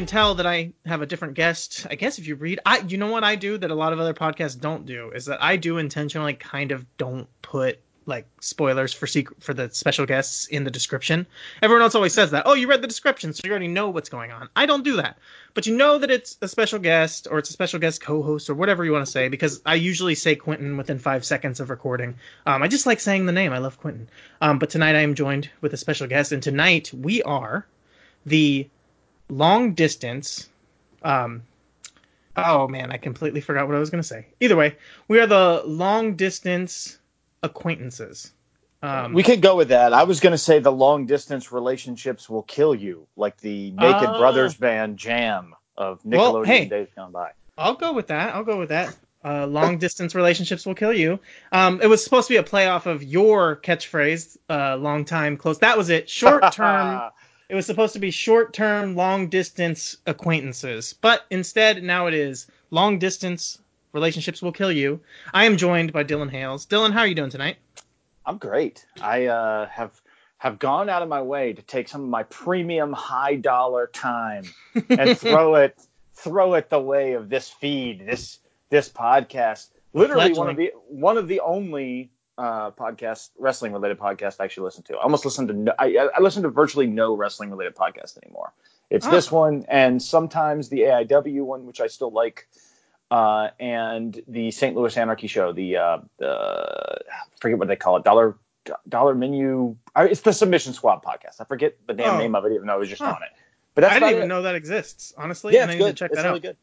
can tell that I have a different guest. I guess if you read, I you know what I do that a lot of other podcasts don't do is that I do intentionally kind of don't put like spoilers for secret for the special guests in the description. Everyone else always says that. Oh, you read the description, so you already know what's going on. I don't do that, but you know that it's a special guest or it's a special guest co-host or whatever you want to say because I usually say Quentin within five seconds of recording. Um, I just like saying the name. I love Quentin. Um, but tonight I am joined with a special guest, and tonight we are the long distance um oh man i completely forgot what i was going to say either way we are the long distance acquaintances um we could go with that. I was going to say the long distance relationships will kill you, like the Naked Oh. Brothers band Jam of Well, Nickelodeon hey. days gone by. i'll go with that i'll go with that uh, long distance relationships will kill you um it was supposed to be a playoff of your catchphrase uh long time close that was it short term It was supposed to be short term, long distance acquaintances, but instead now it is long distance relationships will kill you. I am joined by Dylan Hales. Dylan, how are you doing tonight? I'm great. I uh, have have gone out of my way to take some of my premium high dollar time and throw it throw it the way of this feed, this this podcast. Literally one of the one of the only uh, podcast wrestling related podcast I actually listen to. I almost listen to no, I, I listen to virtually no wrestling related podcast anymore. It's Oh. this one and sometimes the AIW one, which I still like, uh, and the St. Louis Anarchy show. The uh, the I forget what they call it. Dollar Dollar Menu. It's the Submission Squad podcast. I forget the damn Oh. name of it, even though I was just Huh. on it. But that's I didn't even it. know that exists, honestly. Yeah, and it's I need good. to check it's that really out. good.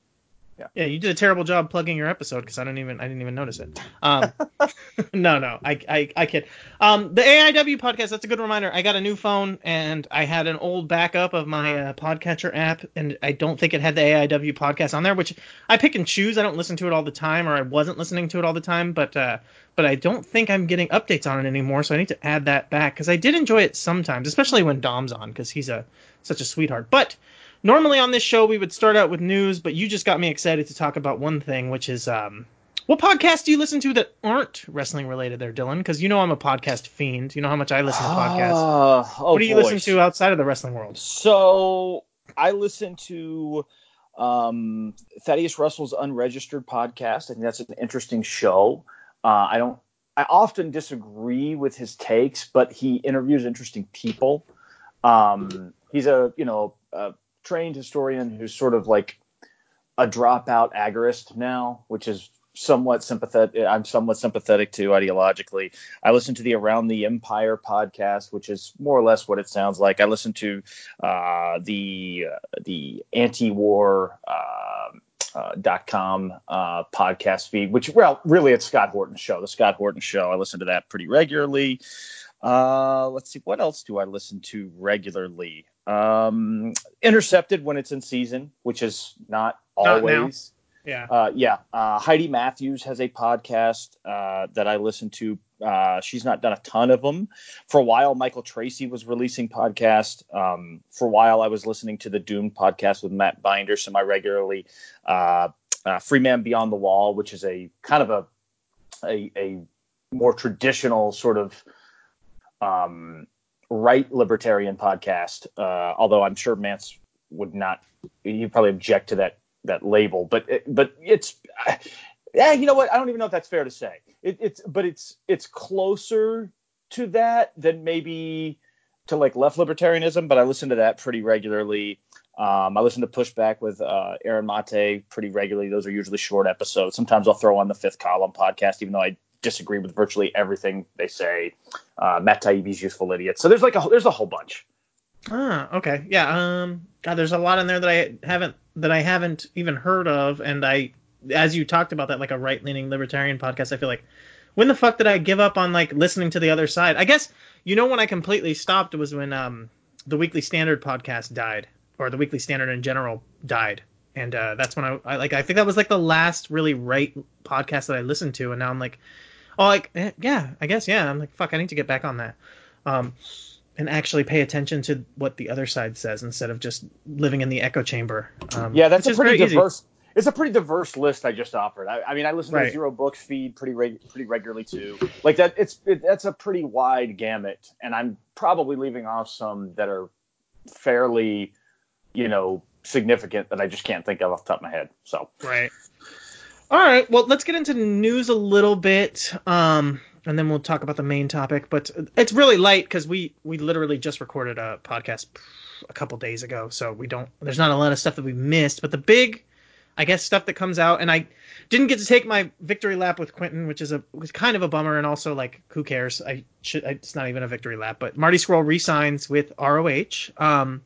Yeah, you did a terrible job plugging your episode because I didn't even I didn't even notice it. Um, no, no, I, I I kid. Um, the AIW podcast. That's a good reminder. I got a new phone and I had an old backup of my uh, podcatcher app, and I don't think it had the AIW podcast on there, which I pick and choose. I don't listen to it all the time, or I wasn't listening to it all the time, but uh, but I don't think I'm getting updates on it anymore. So I need to add that back because I did enjoy it sometimes, especially when Dom's on because he's a such a sweetheart. But normally on this show we would start out with news, but you just got me excited to talk about one thing, which is um, what podcasts do you listen to that aren't wrestling related, there, Dylan? Because you know I'm a podcast fiend. You know how much I listen to podcasts. Ah, oh, what do you boy. listen to outside of the wrestling world? So I listen to um, Thaddeus Russell's Unregistered podcast. I think that's an interesting show. Uh, I don't. I often disagree with his takes, but he interviews interesting people. Um, he's a you know a trained historian who's sort of like a dropout agorist now, which is somewhat sympathetic. I'm somewhat sympathetic to ideologically. I listen to the Around the Empire podcast, which is more or less what it sounds like. I listen to uh, the uh, the anti-war um, uh, dot com uh, podcast feed, which well, really it's Scott Horton's show, the Scott Horton show. I listen to that pretty regularly. Uh, let's see, what else do I listen to regularly? Um, Intercepted when it's in season, which is not Not now. always. Yeah. Uh, yeah, uh, Heidi Matthews has a podcast uh, that I listen to. Uh, she's not done a ton of them. For a while, Michael Tracey was releasing podcasts. Um, for a while, I was listening to the Doom podcast with Matt Binder semi regularly. Uh, uh, Free Man Beyond the Wall, which is a kind of a a, a more traditional sort of um, right libertarian podcast. Uh, although I'm sure Mance would not, he'd probably object to that that label. But but it's yeah, you know what? I don't even know if that's fair to say. It, it's but it's it's closer to that than maybe to like left libertarianism. But I listen to that pretty regularly. Um, I listen to Pushback with uh, Aaron Mate pretty regularly. Those are usually short episodes. Sometimes I'll throw on the Fifth Column podcast, even though I disagree with virtually everything they say. Uh, Matt Taibbi's useful idiot. So there's like a there's a whole bunch. Ah, okay. Yeah. Um. God, there's a lot in there that I haven't that I haven't even heard of, and I, as you talked about that, like a right leaning libertarian podcast, I feel like, when the fuck did I give up on like listening to the other side? I guess you know when I completely stopped was when um the Weekly Standard podcast died, or the Weekly Standard in general died, and uh, that's when I, I like I think that was like the last really right podcast that I listened to, and now I'm like, oh, like eh, yeah, I guess yeah, I'm like fuck, I need to get back on that. Um, and actually pay attention to what the other side says instead of just living in the echo chamber. Um, Yeah, that's a pretty very easy. diverse. It's a pretty diverse list I just offered. I, I mean, I listen to Right. the Zero Books feed pretty reg- pretty regularly too. Like that, it's it, that's a pretty wide gamut, and I'm probably leaving off some that are fairly, you know, significant that I just can't think of off the top of my head. So Right. All right. Well, let's get into news a little bit, um, and then we'll talk about the main topic. But it's really light because we we literally just recorded a podcast a couple days ago, so we don't. There's not a lot of stuff that we missed. But the big, I guess, stuff that comes out, and I didn't get to take my victory lap with Quentin, which is a was kind of a bummer, and also like who cares? I should. It's not even a victory lap. But Marty Scurll resigns with ROH, um,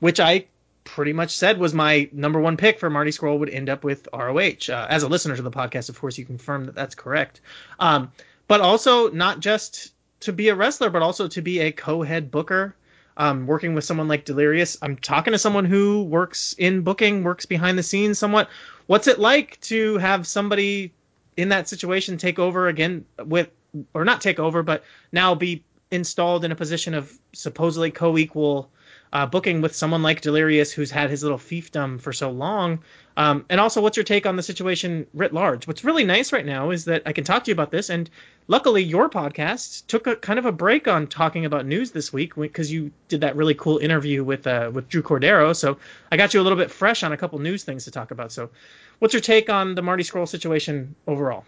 which I pretty much said was my number one pick for Marty Scurll would end up with ROH. Uh, as a listener to the podcast, of course, you confirm that that's correct. Um, but also not just to be a wrestler, but also to be a co-head booker. Um, working with someone like Delirious, I'm talking to someone who works in booking, works behind the scenes somewhat. What's it like to have somebody in that situation take over again with, or not take over, but now be installed in a position of supposedly co-equal uh, booking with someone like Delirious, who's had his little fiefdom for so long. Um, and also, what's your take on the situation writ large? What's really nice right now is that I can talk to you about this, and luckily, your podcast took a kind of a break on talking about news this week because you did that really cool interview with uh, with Drew Cordeiro. So I got you a little bit fresh on a couple news things to talk about. So, what's your take on the Marty Scurll situation overall?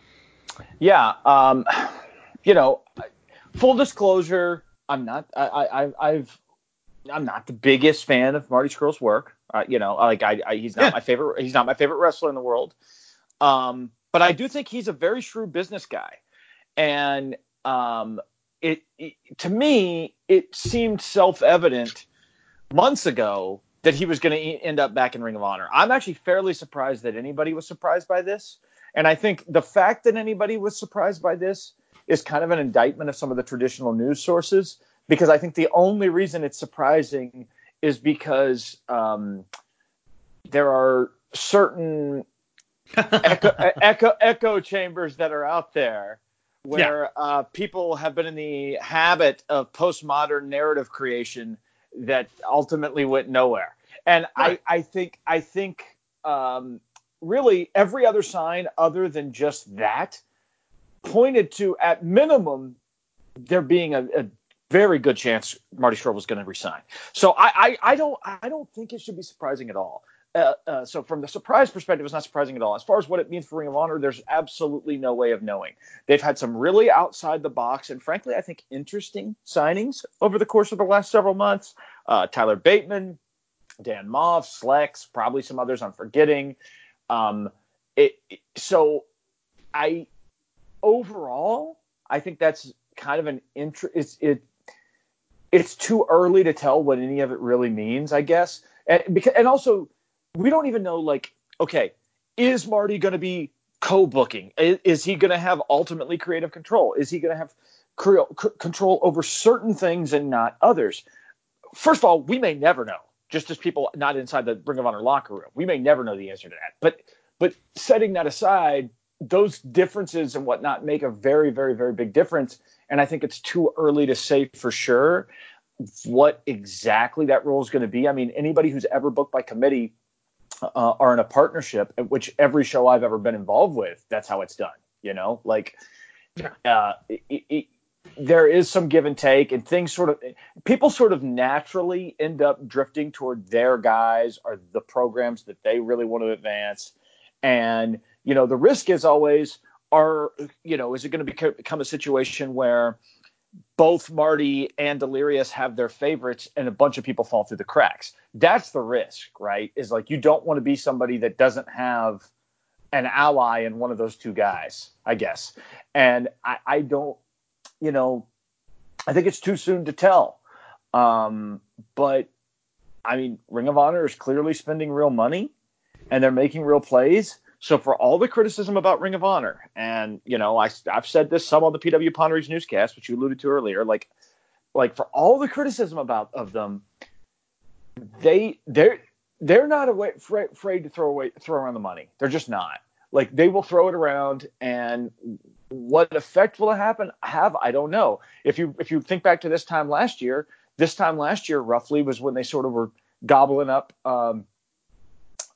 yeah, um, you know, full disclosure, I'm not. I, I I've I'm not the biggest fan of Marty Scurll's work. Uh, you know, like I, I he's not Yeah. my favorite. He's not my favorite wrestler in the world. Um, but I do think he's a very shrewd business guy, and um, it, it to me it seemed self-evident months ago that he was going to end up back in Ring of Honor. I'm actually fairly surprised that anybody was surprised by this, and I think the fact that anybody was surprised by this is kind of an indictment of some of the traditional news sources because I think the only reason it's surprising is because um, there are certain echo, echo echo chambers that are out there where uh, people have been in the habit of postmodern narrative creation that ultimately went nowhere. And Right. I, I think I think um, really every other sign other than just that pointed to at minimum there being a, a very good chance Marty Scurll was going to resign. So I, I, I don't I don't think it should be surprising at all. Uh, uh, so from the surprise perspective, it's not surprising at all. As far as what it means for Ring of Honor, there's absolutely no way of knowing. They've had some really outside the box and frankly, I think interesting signings over the course of the last several months. Uh, Tyler Bateman, Dan Maff, Slex, probably some others I'm forgetting. Um, it, it- so I overall, I think that's kind of an interest. It. It's too early to tell what any of it really means, I guess. And because and also we don't even know like okay, is Marty going to be co-booking? Is, is he going to have ultimately creative control? Is he going to have c- control over certain things and not others? First of all, we may never know. Just as people not inside the Ring of Honor locker room, we may never know the answer to that. But but setting that aside, those differences and whatnot make a very, very, very big difference. And I think it's too early to say for sure what exactly that role is going to be. I mean, anybody who's ever booked by committee uh, are in a partnership, which every show I've ever been involved with, that's how it's done. You know, like uh, it, it, there is some give and take, and things sort of people sort of naturally end up drifting toward their guys or the programs that they really want to advance. And you know, the risk is always are you know, is it going to become a situation where both Marty and Delirious have their favorites and a bunch of people fall through the cracks. That's the risk, right? Is like you don't want to be somebody that doesn't have an ally in one of those two guys, I guess. And I, I don't, you know, I think it's too soon to tell. Um, but I mean, Ring of Honor is clearly spending real money and they're making real plays. So for all the criticism about Ring of Honor, and you know, I, I've said this some on the PW Ponderings newscast, which you alluded to earlier, like, like for all the criticism about of them, they they're they're not away, afraid to throw away throw around the money. They're just not. Like they will throw it around, and what effect will it happen? Have I don't know. If you if you think back to this time last year, this time last year roughly was when they sort of were gobbling up um,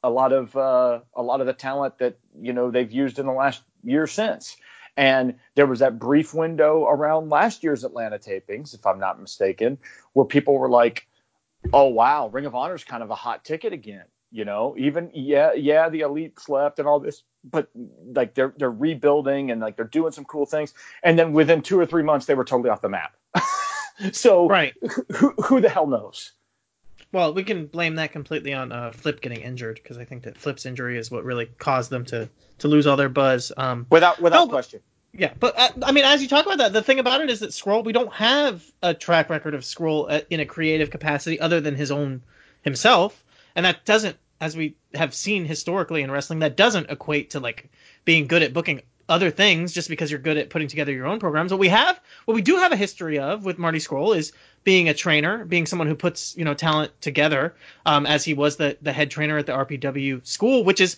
a lot of uh, a lot of the talent that you know they've used in the last year since. And there was that brief window around last year's Atlanta tapings, if I'm not mistaken, where people were like, "Oh wow, Ring of Honor is kind of a hot ticket again." You know, even yeah, yeah, the elite slept and all this, but like they're they're rebuilding and like they're doing some cool things. And then within two or three months, they were totally off the map. so Right. who, who the hell knows? Well, we can blame that completely on uh, Flip getting injured because I think that Flip's injury is what really caused them to to lose all their buzz. Um, Without without No, question. yeah, but uh, I mean, as you talk about that, the thing about it is that Scurll, we don't have a track record of Scurll uh, in a creative capacity other than his own himself, and that doesn't, as we have seen historically in wrestling, that doesn't equate to like being good at booking other things just because you're good at putting together your own programs. What we have, what we do have a history of with Marty Scurll is being a trainer, being someone who puts you know talent together, um, as he was the the head trainer at the RPW school, which is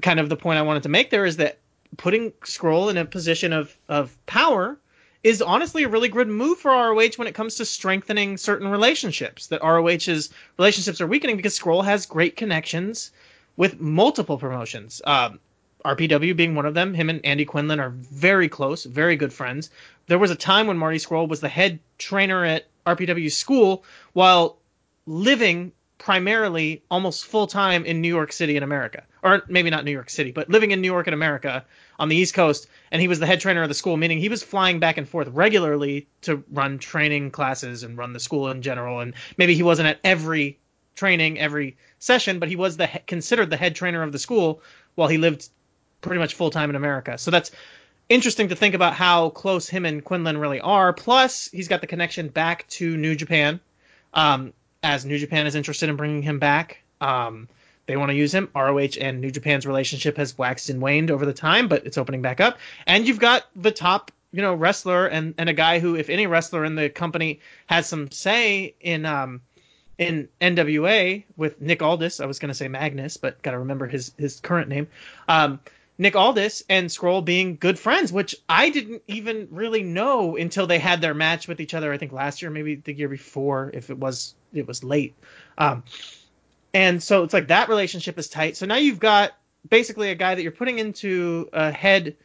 kind of the point I wanted to make there is that putting Scurll in a position of of power is honestly a really good move for ROH when it comes to strengthening certain relationships. That ROH's relationships are weakening because Scurll has great connections with multiple promotions. Um, RPW being one of them. Him and Andy Quinlan are very close, very good friends. There was a time when Marty Scurll was the head trainer at RPW school while living primarily almost full time in New York City in America. Or maybe not New York City, but living in New York in America on the East Coast. And he was the head trainer of the school, meaning he was flying back and forth regularly to run training classes and run the school in general. And maybe he wasn't at every training, every session, but he was the considered the head trainer of the school while he lived pretty much full time in America. So that's interesting to think about how close him and Quinlan really are. Plus, he's got the connection back to New Japan, um, as New Japan is interested in bringing him back. Um, they want to use him. ROH and New Japan's relationship has waxed and waned over the time, but it's opening back up. And you've got the top, you know, wrestler and, and a guy who, if any wrestler in the company has some say in um, in NWA with Nick Aldis. I was going to say Magnus, but got to remember his his current name. Um, Nick Aldis and Scurll being good friends, which I didn't even really know until they had their match with each other. I think last year, maybe the year before, if it was it was late. Um, and so it's like that relationship is tight. So now you've got basically a guy that you're putting into a head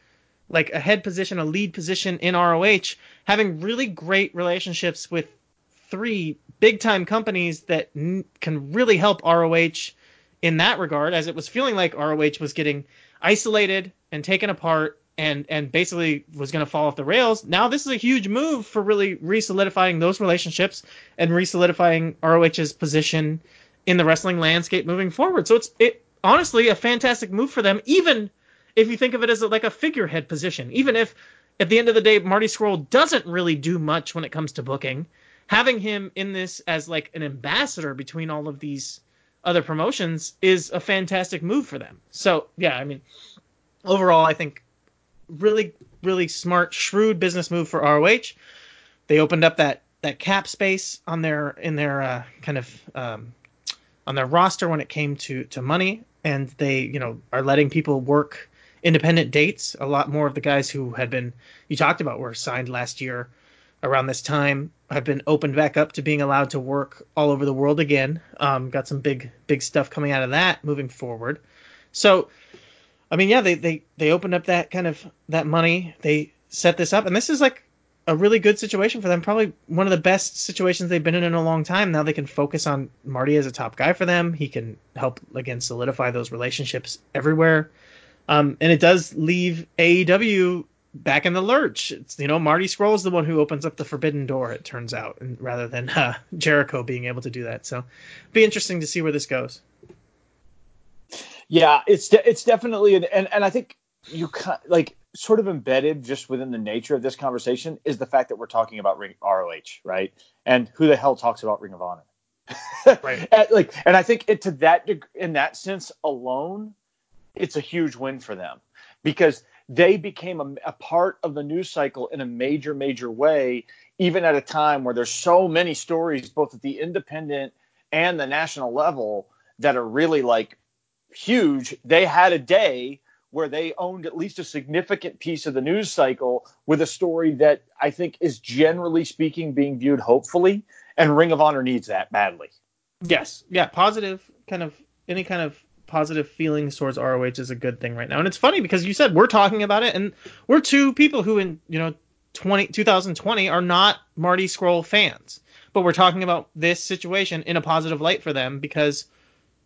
like a head position, a lead position in ROH, having really great relationships with three big time companies that n- can really help ROH in that regard, as it was feeling like ROH was getting isolated and taken apart and and basically was going to fall off the rails. Now this is a huge move for really re-solidifying those relationships and re-solidifying ROH's position in the wrestling landscape moving forward. So it's it honestly a fantastic move for them, even if you think of it as a, like a figurehead position. Even if at the end of the day Marty Scurll doesn't really do much when it comes to booking, having him in this as like an ambassador between all of these other promotions is a fantastic move for them. So yeah, I mean, overall, I think really, really smart, shrewd business move for ROH. They opened up that that cap space on their in their uh, kind of um, on their roster when it came to to money, and they you know are letting people work independent dates. A lot more of the guys who had been you talked about were signed last year around this time I've been opened back up to being allowed to work all over the world again. Um, got some big big stuff coming out of that moving forward. So, I mean, yeah, they they they opened up that kind of that money. They set this up, and this is like a really good situation for them. Probably one of the best situations they've been in in a long time. Now they can focus on Marty as a top guy for them. He can help again solidify those relationships everywhere. Um, and it does leave AEW back in the lurch. It's you know Marty Scurll's the one who opens up the forbidden door. It turns out, and rather than uh, Jericho being able to do that. So, be interesting to see where this goes. Yeah, it's de- it's definitely an, and and I think you like sort of embedded just within the nature of this conversation is the fact that we're talking about Ring ROH, right? And who the hell talks about Ring of Honor? Right. and, like, and I think it to that deg- in that sense alone, it's a huge win for them because they became a, a part of the news cycle in a major, major way, even at a time where there's so many stories, both at the independent and the national level, that are really like huge. They had a day where they owned at least a significant piece of the news cycle with a story that I think is generally speaking being viewed hopefully. And Ring of Honor needs that badly. Yes, yeah, positive kind of any kind of positive feelings towards ROH is a good thing right now. And it's funny because you said we're talking about it, and we're two people who in you know 20, 2020 are not Marty Scurll fans, but we're talking about this situation in a positive light for them because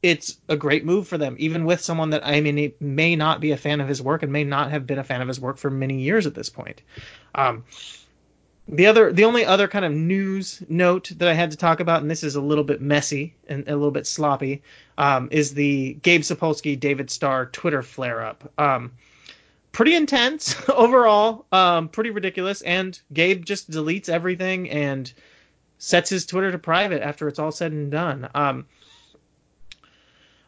it's a great move for them, even with someone that I mean may not be a fan of his work and may not have been a fan of his work for many years at this point. Um, the other, the only other kind of news note that I had to talk about, and this is a little bit messy and a little bit sloppy, um, is the Gabe Sapolsky David Starr Twitter flare up. Um, pretty intense overall, um, pretty ridiculous, and Gabe just deletes everything and sets his Twitter to private after it's all said and done. Um,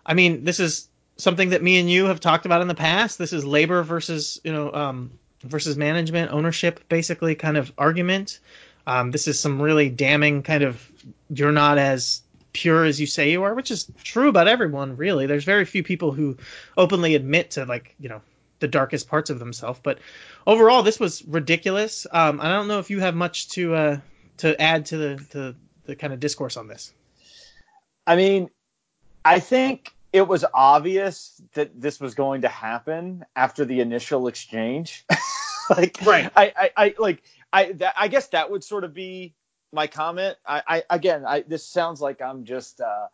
I mean, this is something that me and you have talked about in the past. This is labor versus, you know, um, versus management ownership, basically kind of argument. Um, this is some really damning kind of you're not as pure as you say you are, which is true about everyone, really. There's very few people who openly admit to like, you know, the darkest parts of themselves. But overall, this was ridiculous. Um, I don't know if you have much to uh, to add to the to the kind of discourse on this. I mean, I think it was obvious that this was going to happen after the initial exchange. like, Right. I, I, I like, I, that, I guess that would sort of be my comment. I, I again, I, this sounds like I'm just uh,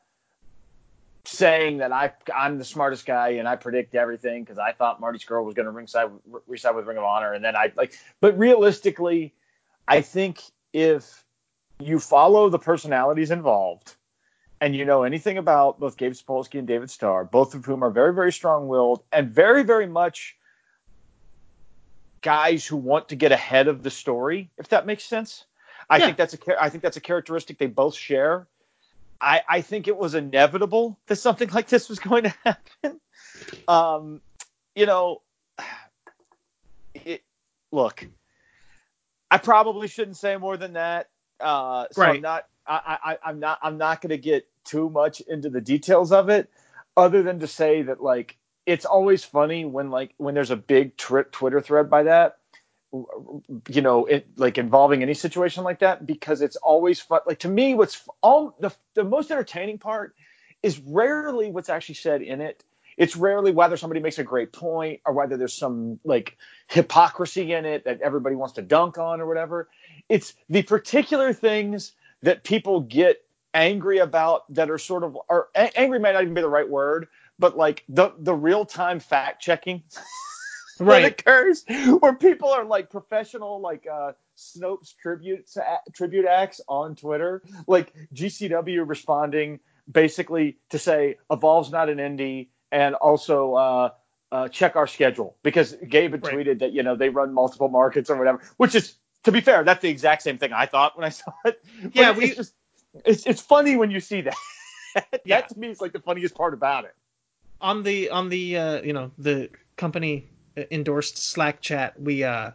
saying that I, I'm the smartest guy and I predict everything because I thought Marty Scurll was going to ringside, reside with Ring of Honor, and then I like, but realistically, I think if you follow the personalities involved and you know anything about both Gabe Sapolsky and David Starr, both of whom are very, very strong-willed and very, very much guys who want to get ahead of the story, if that makes sense. I Yeah. think that's a I think that's a characteristic they both share. I, I think it was inevitable that something like this was going to happen. Um, you know, it, look, I probably shouldn't say more than that. Uh, so Right. I'm not. I, I, I'm not. I'm not going to get too much into the details of it, other than to say that like it's always funny when like when there's a big tri- Twitter thread by that, you know, it like involving any situation like that because it's always fun. Like to me, what's all the the most entertaining part is rarely what's actually said in it. It's rarely whether somebody makes a great point or whether there's some like hypocrisy in it that everybody wants to dunk on or whatever. It's the particular things that people get angry about that are sort of or a- angry might not even be the right word, but like the the real time fact checking that Right. occurs where people are like professional like uh Snopes tribute tribute acts on Twitter, like GCW responding basically to say Evolve's not an indie and also uh uh, check our schedule because Gabe had Right. tweeted that you know they run multiple markets or whatever, which is to be fair, that's the exact same thing I thought when I saw it. Yeah, it's we- just it's it's funny when you see that. Yeah. that to me is like the funniest part about it. on the on the uh, you know the company endorsed Slack chat, we uh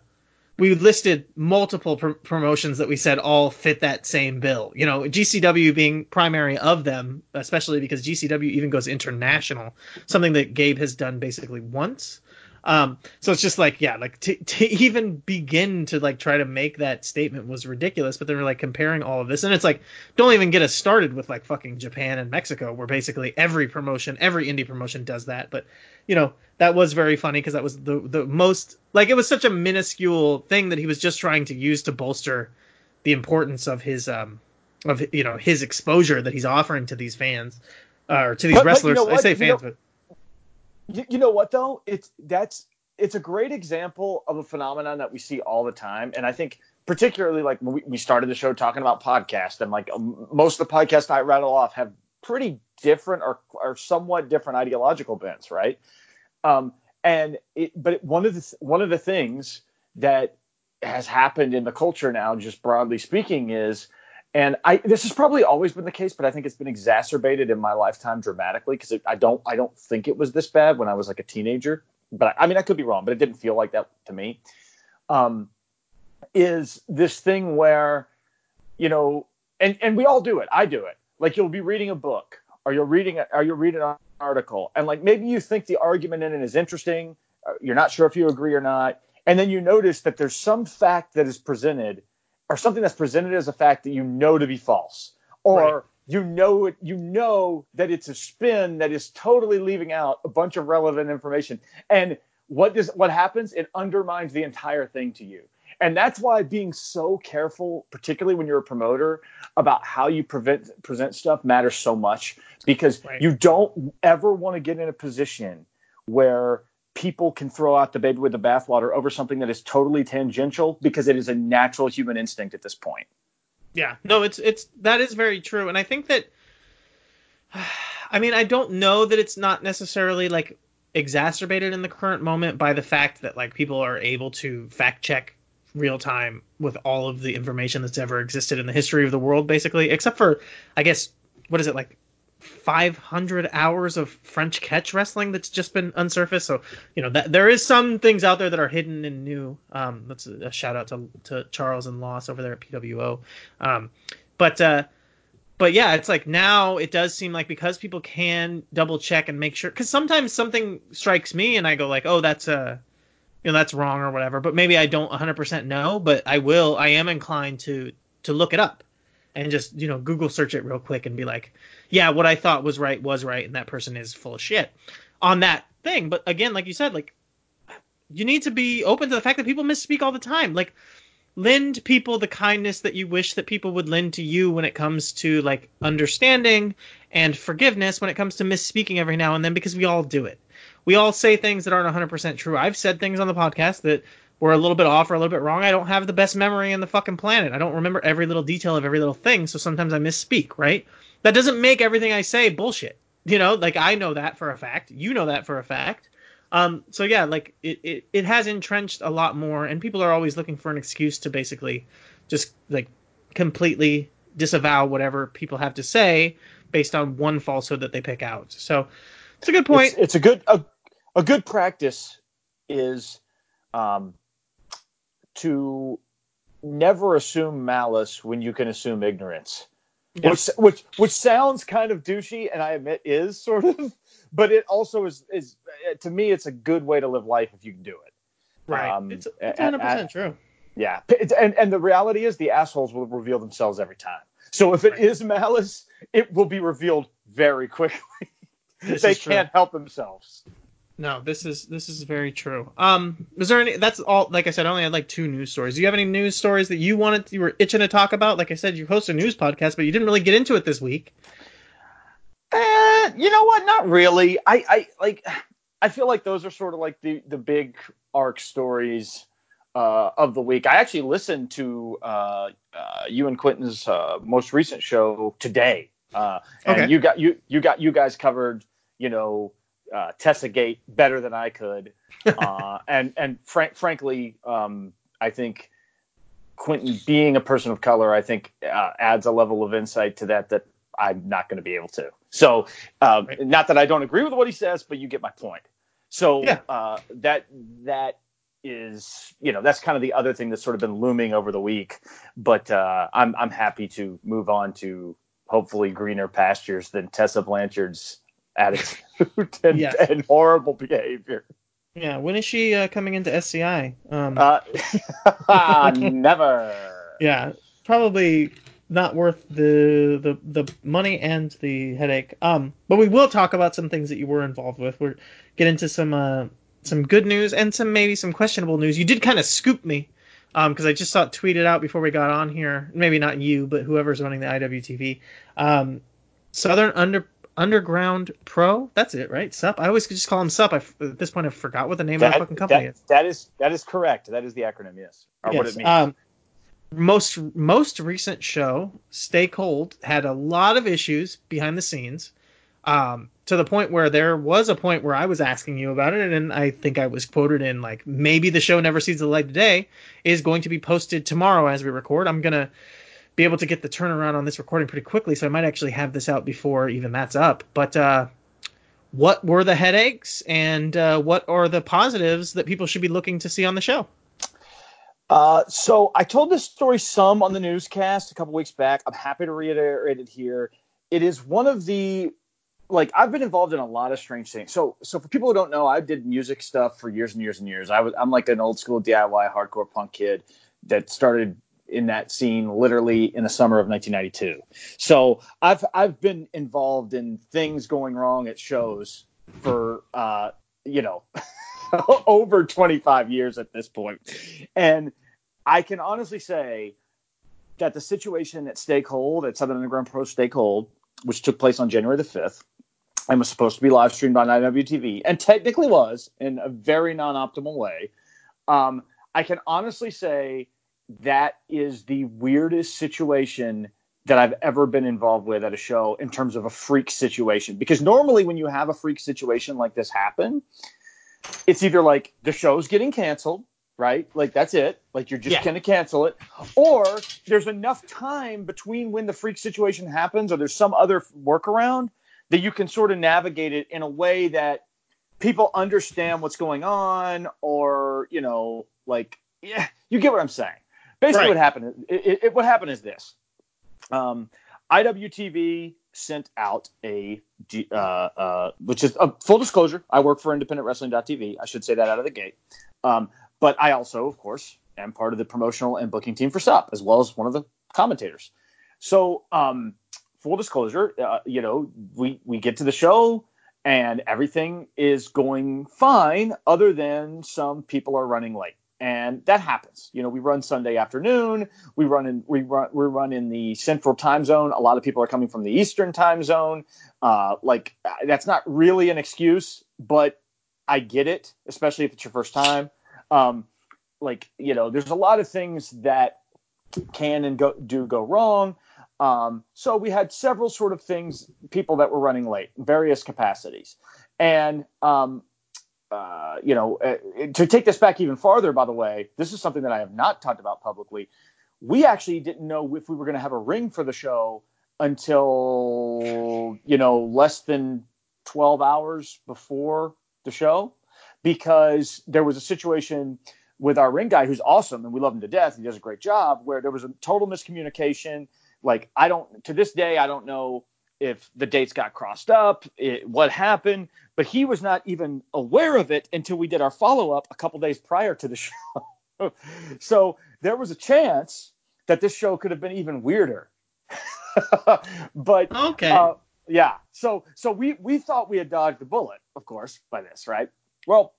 we listed multiple pr- promotions that we said all fit that same bill. You know, GCW being primary of them, especially because GCW even goes international, something that Gabe has done basically once. Um, so it's just like, yeah, like to, to even begin to like try to make that statement was ridiculous. But then we're like comparing all of this, and it's like, don't even get us started with like fucking Japan and Mexico, where basically every promotion, every indie promotion does that. But you know, that was very funny because that was the the most like it was such a minuscule thing that he was just trying to use to bolster the importance of his um of you know his exposure that he's offering to these fans uh, or to these But- but you wrestlers. know I say You fans, know- but You, you know what though? It's that's it's a great example of a phenomenon that we see all the time, and I think particularly like when we, we started the show talking about podcasts, and like most of the podcasts I rattle off have pretty different or, or somewhat different ideological bents, right? Um, and it, but one of the one of the things that has happened in the culture now, just broadly speaking, is and I this has probably always been the case, but I think it's been exacerbated in my lifetime dramatically because I don't I don't think it was this bad when I was like a teenager, but I, I mean I could be wrong, but it didn't feel like that to me. Um, is this thing where you know, and and we all do it. I do it. Like you'll be reading a book or you're reading or you're reading an article, and like maybe you think the argument in it is interesting. uh, You're not sure if you agree or not, and then you notice that there's some fact that is presented or something that's presented as a fact that you know to be false, or Right. you know it, you know that it's a spin that is totally leaving out a bunch of relevant information. And what does what happens? It undermines the entire thing to you. And that's why being so careful, particularly when you're a promoter, about how you prevent, present stuff matters so much because Right. you don't ever want to get in a position where people can throw out the baby with the bathwater over something that is totally tangential because it is a natural human instinct at this point. Yeah, no, it's it's that is very true, and I think that, I mean, I don't know that it's not necessarily like exacerbated in the current moment by the fact that like people are able to fact check real time with all of the information that's ever existed in the history of the world, basically, except for I guess what is it like 500 hours of French catch wrestling that's just been unsurfaced. So you know that there is some things out there that are hidden and new. Um, that's a, a shout out to, to Charles and Loss over there at PWO. Um, but uh, but yeah, it's like now it does seem like because people can double check and make sure because sometimes something strikes me and I go like, oh, that's uh you know that's wrong or whatever. But maybe I don't 100% know, but I will. I am inclined to to look it up and just you know Google search it real quick and be like, yeah, what I thought was right was right, and that person is full of shit on that thing. But again, like you said, like you need to be open to the fact that people misspeak all the time. Like lend people the kindness that you wish that people would lend to you when it comes to like understanding and forgiveness when it comes to misspeaking every now and then because we all do it. We all say things that aren't 100% true. I've said things on the podcast that were a little bit off or a little bit wrong. I don't have the best memory in the fucking planet. I don't remember every little detail of every little thing, so sometimes I misspeak, right? That doesn't make everything I say bullshit. You know, like I know that for a fact. You know that for a fact. Um, so yeah, like it, it, it has entrenched a lot more, and people are always looking for an excuse to basically just like completely disavow whatever people have to say based on one falsehood that they pick out. So it's a good point. It's, it's a good a, a good practice is um, to never assume malice when you can assume ignorance. Which, which which sounds kind of douchey, and I admit is sort of, but it also is is to me it's a good way to live life if you can do it. right. um, it's, a- 100% true. Yeah, and and the reality is the assholes will reveal themselves every time. So if it Right. is malice, it will be revealed very quickly. They can't help themselves. No, this is this is very true. Um, is there any? That's all. Like I said, I only had like two news stories. Do you have any news stories that you wanted? You were itching to talk about. Like I said, you host a news podcast, but you didn't really get into it this week. Uh, you know what? Not really. I, I like. I feel like those are sort of like the the big arc stories uh, of the week. I actually listened to uh, uh, you and Quentin's uh, most recent show today, uh, and Okay. you got you you got you guys covered. You know, uh, Tessa Gate better than I could, uh, and and frank, frankly, um, I think. Quentin being a person of color, I think uh, adds a level of insight to that that I'm not going to be able to. So, uh, Right. not that I don't agree with what he says, but you get my point. So Yeah. uh, that that is, you know, that's kind of the other thing that's sort of been looming over the week. But uh, I'm I'm happy to move on to hopefully greener pastures than Tessa Blanchard's attitude and, and horrible behavior. Yeah, when is she uh, coming into SCI? Um, Uh, never. yeah, probably not worth the, the the money and the headache. Um, but we will talk about some things that you were involved with. We're get into some uh some good news and some maybe some questionable news. You did kind of scoop me. Um, because I just saw it tweeted out before we got on here. Maybe not you, but whoever's running the IWTV. Um, Southern Under Underground Pro. That's it, right? Sup. I always just call him Sup. I at this point, I forgot what the name of the fucking company that- is. that is that is correct. That is the acronym. Yes. Or what Yes, it means. Um, most most recent show, Stay Cold, had a lot of issues behind the scenes, um, to the point where there was a point where I was asking you about it, and I think I was quoted in like maybe the show never sees the light of day is going to be posted tomorrow as we record. I'm gonna be able to get the turnaround on this recording pretty quickly, so I might actually have this out before even that's up. But uh, what were the headaches, and uh, what are the positives that people should be looking to see on the show? Uh, so I told this story some on the newscast a couple weeks back. I'm happy to reiterate it here. It is one of the like I've been involved in a lot of strange things. So so for people who don't know, I did music stuff for years and years and years. I was I'm like an old school DIY hardcore punk kid that started in that scene literally in the summer of 1992. So I've I've been involved in things going wrong at shows for uh, you know over 25 years at this point. And I can honestly say that the situation at Stakehold at Southern Underground Pro Stakehold, which took place on January the 5th, and was supposed to be live streamed on IWTV, and technically was in a very non optimal way. Um, I can honestly say that is the weirdest situation that I've ever been involved with at a show in terms of a freak situation. Because normally, when you have a freak situation like this happen, it's either like the show's getting canceled, right? Like that's it. Like you're just Yeah. going to cancel it, or there's enough time between when the freak situation happens, or there's some other workaround that you can sort of navigate it in a way that people understand what's going on, or you know, like yeah, you get what I'm saying. Basically, Right. what happened? It, it, what happened is this. Um, IWTV sent out a, uh, uh, which is a full disclosure. I work for IndependentWrestling.tv. I should say that out of the gate. Um, but I also, of course, am part of the promotional and booking team for SUP, as well as one of the commentators. So, um, full disclosure, uh, you know, we we get to the show and everything is going fine, other than some people are running late, and that happens. You know, we run Sunday afternoon. We run in we run we run in the Central Time Zone. A lot of people are coming from the Eastern Time Zone. Uh, like that's not really an excuse, but I get it, especially if it's your first time. Um, like you know, there's a lot of things that can and go do go wrong. Um, so we had several sort of things, people that were running late, various capacities, and um, uh, you know, uh, to take this back even farther, by the way, this is something that I have not talked about publicly. We actually didn't know if we were going to have a ring for the show until you know less than 12 hours before the show because there was a situation with our ring guy who's awesome and we love him to death he does a great job where there was a total miscommunication like i don't to this day i don't know if the dates got crossed up it, what happened but he was not even aware of it until we did our follow-up a couple days prior to the show so there was a chance that this show could have been even weirder but Okay. uh, yeah. So so we we thought we had dodged a bullet, of course, by this, right? Well,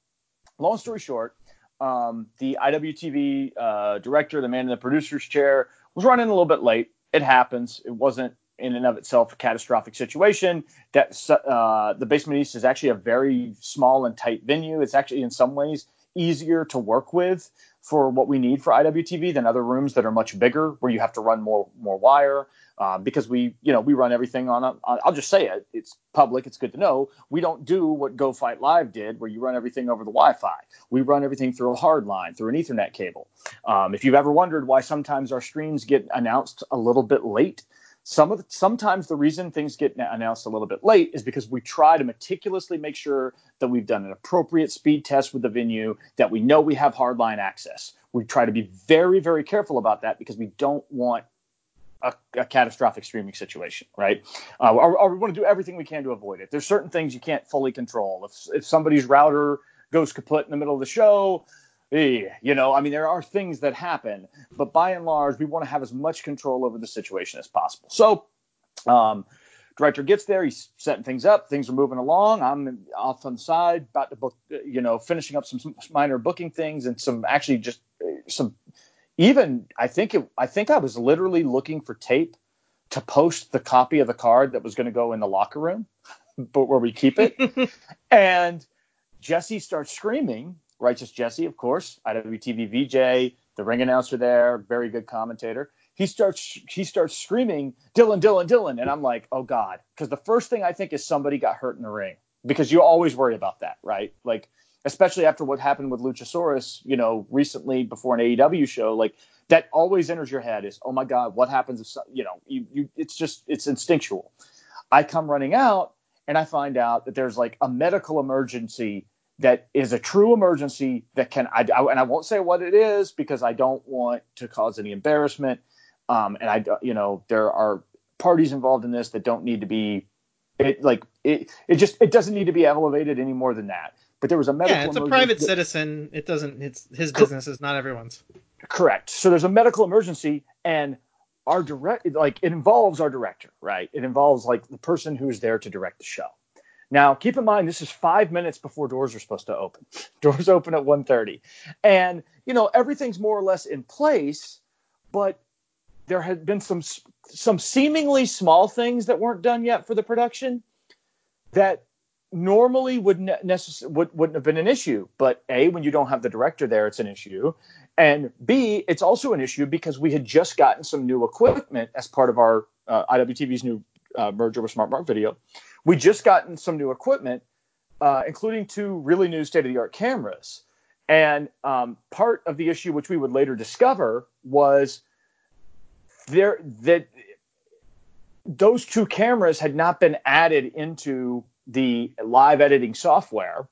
long story short, um, the IWTV uh, director, the man in the producer's chair, was running a little bit late. It happens. It wasn't in and of itself a catastrophic situation. That uh, the Basement East is actually a very small and tight venue. It's actually in some ways easier to work with for what we need for IWTV than other rooms that are much bigger, where you have to run more more wire. Um, because we, you know, we run everything on a. On, I'll just say it. It's public. It's good to know. We don't do what Go Fight Live did, where you run everything over the Wi-Fi. We run everything through a hard line, through an Ethernet cable. Um, if you've ever wondered why sometimes our streams get announced a little bit late, some of the, sometimes the reason things get announced a little bit late is because we try to meticulously make sure that we've done an appropriate speed test with the venue, that we know we have hardline access. We try to be very, very careful about that because we don't want a, a catastrophic streaming situation, right? Uh, or, or we want to do everything we can to avoid it. There's certain things you can't fully control. If if somebody's router goes kaput in the middle of the show, you know, I mean, there are things that happen, but by and large, we want to have as much control over the situation as possible. So, um, director gets there, he's setting things up, things are moving along. I'm off on the side, about to book, you know, finishing up some minor booking things and some actually just uh, some even I think it, I think I was literally looking for tape to post the copy of the card that was going to go in the locker room, but where we keep it. and Jesse starts screaming Righteous Jesse, of course, IWTV VJ, the ring announcer there, very good commentator. He starts he starts screaming, Dylan, Dylan, Dylan, and I'm like, oh god, because the first thing I think is somebody got hurt in the ring because you always worry about that, right? Like especially after what happened with Luchasaurus, you know, recently before an AEW show, like that always enters your head is, oh my god, what happens if you know, you, you it's just it's instinctual. I come running out and I find out that there's like a medical emergency that is a true emergency that can I, I, and I won't say what it is because I don't want to cause any embarrassment. Um, and I you know there are parties involved in this that don't need to be it like it it just it doesn't need to be elevated any more than that. But there was a medical. Yeah, it's a private that, citizen. It doesn't. It's his business is not everyone's. Correct. So there's a medical emergency, and our direct like it involves our director, right? It involves like the person who's there to direct the show. Now, keep in mind, this is five minutes before doors are supposed to open. doors open at 1.30. And, you know, everything's more or less in place, but there had been some some seemingly small things that weren't done yet for the production that normally would necess- would, wouldn't have been an issue. But A, when you don't have the director there, it's an issue. And B, it's also an issue because we had just gotten some new equipment as part of our uh, IWTV's new uh, merger with Smart Mark Video we just gotten some new equipment, uh, including two really new state of the art cameras. And um, part of the issue, which we would later discover, was there that those two cameras had not been added into the live editing software.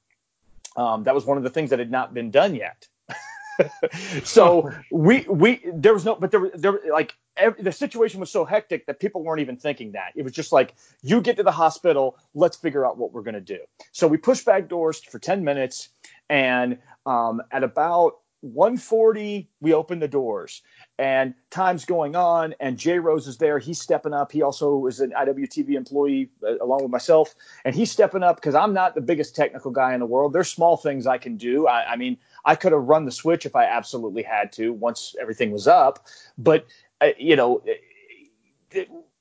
Um, that was one of the things that had not been done yet. so we we there was no but there there like every, the situation was so hectic that people weren't even thinking that. It was just like you get to the hospital let's figure out what we're going to do. So we pushed back doors for 10 minutes and um, at about 140 we opened the doors and time's going on and jay rose is there he's stepping up he also is an iwtv employee uh, along with myself and he's stepping up because i'm not the biggest technical guy in the world there's small things i can do I, I mean I could have run the switch if I absolutely had to once everything was up. But uh, you know,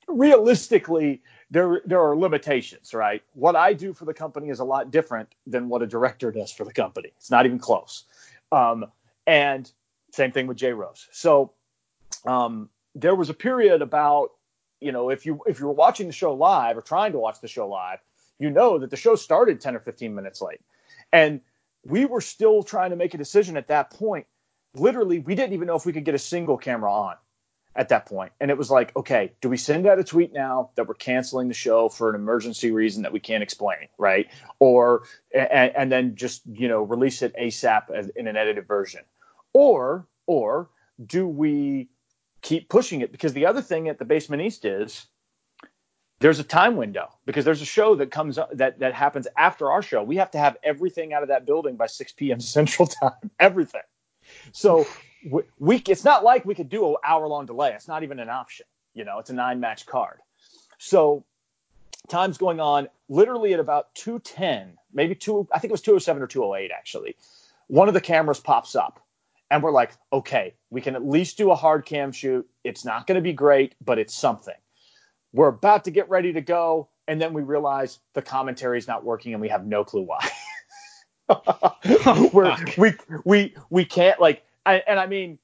realistically, there there are limitations, right? What I do for the company is a lot different than what a director does for the company. It's not even close. Um, and same thing with Jay Rose. So um, there was a period about you know if you if you were watching the show live or trying to watch the show live, you know that the show started 10 or 15 minutes late. And we were still trying to make a decision at that point. Literally, we didn't even know if we could get a single camera on at that point. And it was like, okay, do we send out a tweet now that we're canceling the show for an emergency reason that we can't explain, right? Or and, and then just you know release it ASAP as, in an edited version, or or do we keep pushing it? Because the other thing at the Basement East is there's a time window because there's a show that comes up that that happens after our show. We have to have everything out of that building by 6 p.m. Central Time, everything. So we, we it's not like we could do an hour long delay. It's not even an option. You know, it's a nine match card. So time's going on. Literally at about 210, maybe two. I think it was 207 or 208 actually. One of the cameras pops up, and we're like, okay, we can at least do a hard cam shoot. It's not going to be great, but it's something. We're about to get ready to go, and then we realize the commentary is not working, and we have no clue why. oh, We're, we we we can't like, I, and I mean,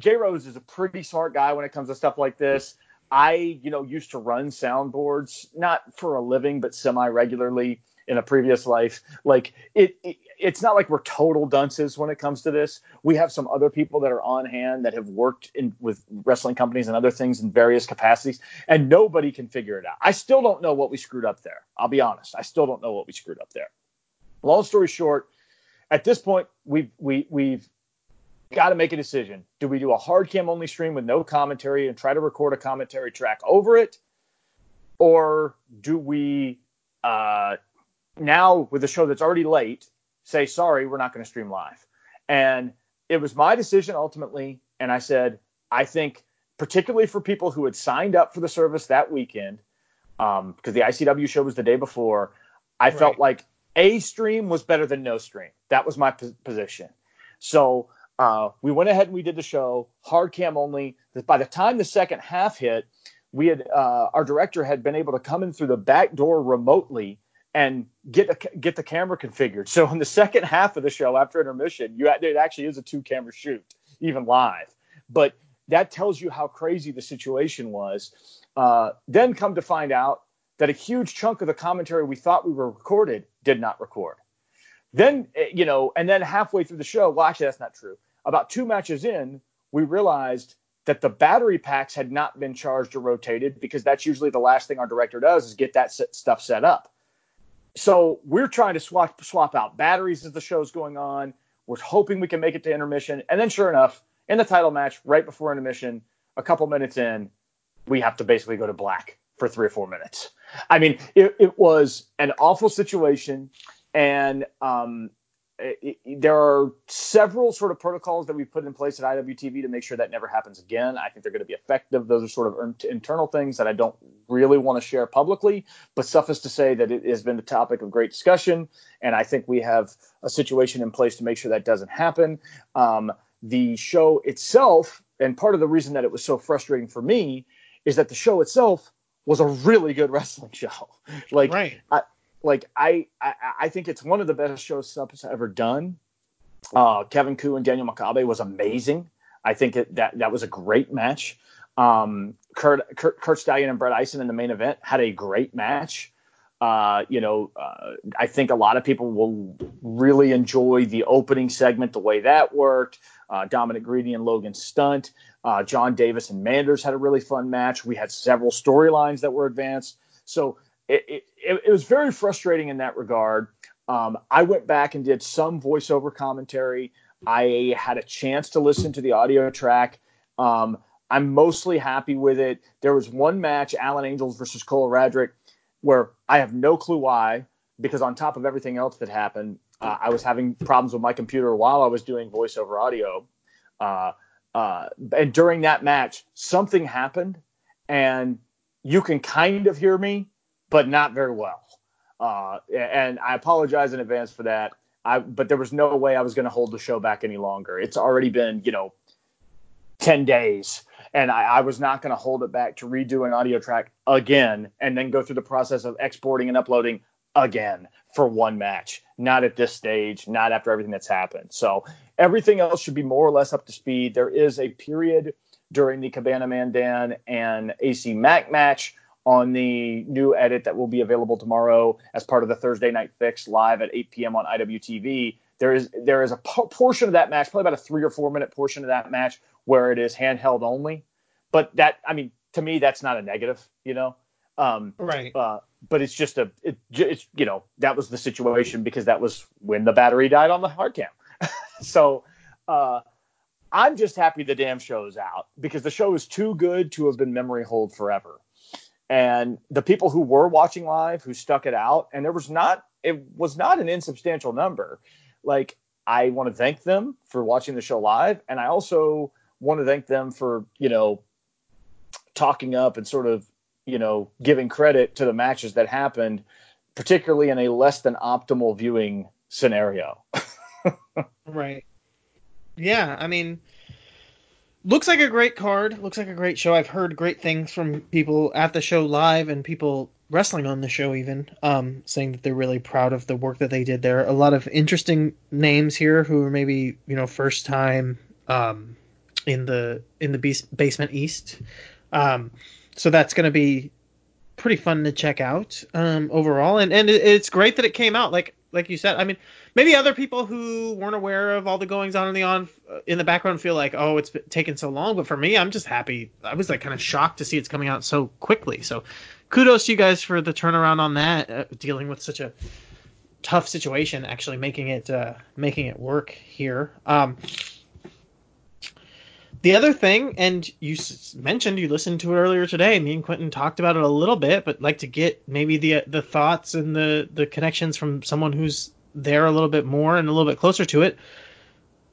Jay Rose is a pretty smart guy when it comes to stuff like this. I, you know, used to run soundboards, not for a living, but semi regularly in a previous life. Like it, it, it's not like we're total dunces when it comes to this. We have some other people that are on hand that have worked in with wrestling companies and other things in various capacities, and nobody can figure it out. I still don't know what we screwed up there. I'll be honest. I still don't know what we screwed up there. Long story short, at this point, we've we we've got to make a decision. Do we do a hard cam only stream with no commentary and try to record a commentary track over it, or do we uh, now with a show that's already late say, sorry, we're not going to stream live. And it was my decision ultimately. And I said, I think, particularly for people who had signed up for the service that weekend, because um, the ICW show was the day before, I right. felt like a stream was better than no stream. That was my position. So uh, we went ahead and we did the show hard cam only. By the time the second half hit, we had uh, our director had been able to come in through the back door remotely and get a, get the camera configured. So in the second half of the show, after intermission, you it actually is a two camera shoot, even live. But that tells you how crazy the situation was. Uh, then come to find out that a huge chunk of the commentary we thought we were recorded did not record. Then eh, you know, and then halfway through the show, well, actually that's not true. About two matches in, we realized that the battery packs had not been charged or rotated because that's usually the last thing our director does is get that stuff set up. So we're trying to swap swap out batteries as the show's going on. We're hoping we can make it to intermission, and then sure enough, in the title match, right before intermission, a couple minutes in, we have to basically go to black for three or four minutes. I mean, it, it was an awful situation, and um, it, it, there are several sort of protocols that we've put in place at IWTV to make sure that never happens again. I think they're going to be effective. Those are sort of internal things that I don't really want to share publicly, but suffice to say that it has been the topic of great discussion, and I think we have a situation in place to make sure that doesn't happen. Um, the show itself, and part of the reason that it was so frustrating for me, is that the show itself was a really good wrestling show. Like, right. I, like I, I, I think it's one of the best shows SUP's ever done. Uh, Kevin Ku and Daniel Makabe was amazing. I think it, that that was a great match. Um, Kurt, Kurt, Curt Stallion and Brett Ison in the main event had a great match. Uh, you know, uh, I think a lot of people will really enjoy the opening segment, the way that worked. Uh, Dominic Greedy and Logan Stunt. Uh, John Davis and Manders had a really fun match. We had several storylines that were advanced. So it, it, it was very frustrating in that regard. Um, I went back and did some voiceover commentary. I had a chance to listen to the audio track. Um, I'm mostly happy with it. There was one match, Alan Angels versus Cole Radrick, where I have no clue why, because on top of everything else that happened, uh, I was having problems with my computer while I was doing voiceover audio. Uh, uh, and during that match, something happened, and you can kind of hear me, but not very well. Uh, and I apologize in advance for that. I, but there was no way I was going to hold the show back any longer. It's already been, you know, 10 days, and I, I was not going to hold it back to redo an audio track again and then go through the process of exporting and uploading again for one match. Not at this stage, not after everything that's happened. So everything else should be more or less up to speed. There is a period during the Cabana Man Dan and AC Mack match on the new edit that will be available tomorrow as part of the Thursday Night Fix live at 8 p.m. on IWTV. There is there is a portion of that match, probably about a three or four minute portion of that match where it is handheld only. But that, I mean, to me, that's not a negative, you know. Um, right. Uh, but it's just a, it, it's you know, that was the situation because that was when the battery died on the hard cam. so, uh, I'm just happy the damn show is out because the show is too good to have been memory hold forever and the people who were watching live who stuck it out and there was not it was not an insubstantial number. Like i want to thank them for watching the show live and i also want to thank them for you know talking up and sort of you know giving credit to the matches that happened particularly in a less than optimal viewing scenario. Right. Yeah i mean looks like a great card. Looks like a great show. I've heard great things from people at the show live and people wrestling on the show even um, saying that they're really proud of the work that they did there. A lot of interesting names here who are maybe you know first time um, in the in the basement east. Um, so that's going to be pretty fun to check out um, overall, and and it's great that it came out. Like like you said, I mean maybe other people who weren't aware of all the goings on in the on uh, in the background feel like, oh, it's taken so long. But for me, I'm just happy. I was like kind of shocked to see it's coming out so quickly. So kudos to you guys for the turnaround on that, uh, dealing with such a tough situation, actually making it uh, making it work here. Um, the other thing, and you mentioned you listened to it earlier today. Me and Quentin talked about it a little bit, but like to get maybe the the thoughts and the the connections from someone who's there a little bit more and a little bit closer to it.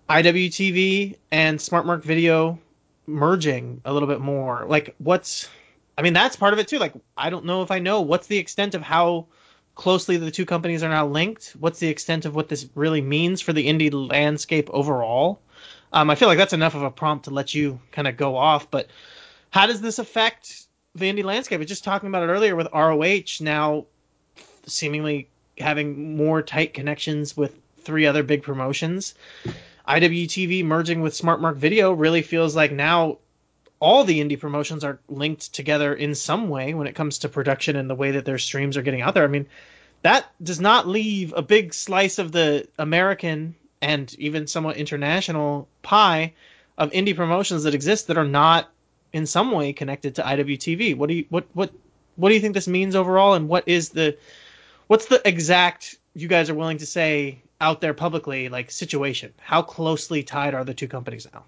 IWTV and SmartMark Video merging a little bit more. Like, what's, I mean, that's part of it too. Like, I don't know if I know what's the extent of how closely the two companies are now linked. What's the extent of what this really means for the indie landscape overall? Um, I feel like that's enough of a prompt to let you kind of go off. But how does this affect the indie landscape? I was just talking about it earlier with ROH now seemingly having more tight connections with three other big promotions. IWTV merging with SmartMark Video really feels like now all the indie promotions are linked together in some way when it comes to production and the way that their streams are getting out there. I mean, that does not leave a big slice of the American and even somewhat international pie of indie promotions that exist that are not in some way connected to IWTV. What do you what what what do you think this means overall and what is the what's the exact you guys are willing to say out there publicly like situation? How closely tied are the two companies now?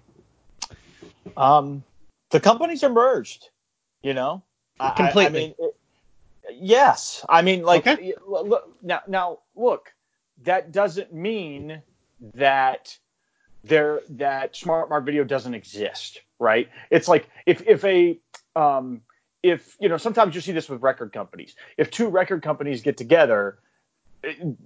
Um the companies are merged, you know? Completely. I, I mean, it, yes. I mean, like, Okay. look, now, now, look, that doesn't mean that there that Smart Mark Video doesn't exist, right? It's like if if a um, if you know sometimes you see this with record companies. If two record companies get together,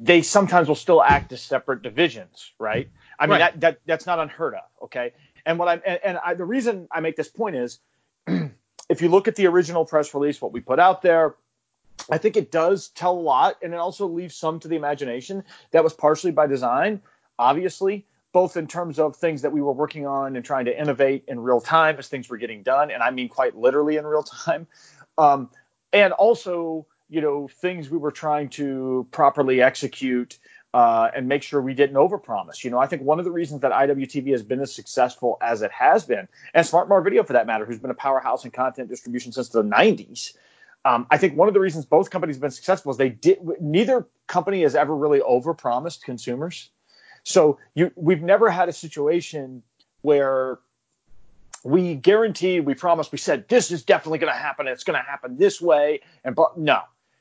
they sometimes will still act as separate divisions, right? I mean Right. that that that's not unheard of, okay? And what I'm and, and I, the reason I make this point is if you look at the original press release, what we put out there, I think it does tell a lot, and it also leaves some to the imagination. That was partially by design, obviously, both in terms of things that we were working on and trying to innovate in real time as things were getting done, and I mean quite literally in real time, um, and also you know things we were trying to properly execute uh, and make sure we didn't overpromise. You know, I think one of the reasons that IWTV has been as successful as it has been, and SmartMark Video for that matter, who's been a powerhouse in content distribution since the 90s. Um, I think one of the reasons both companies have been successful is they did. Neither company has ever really overpromised consumers. So you, we've never had a situation where we guaranteed, we promised, we said this is definitely going to happen. It's going to happen this way, and but no,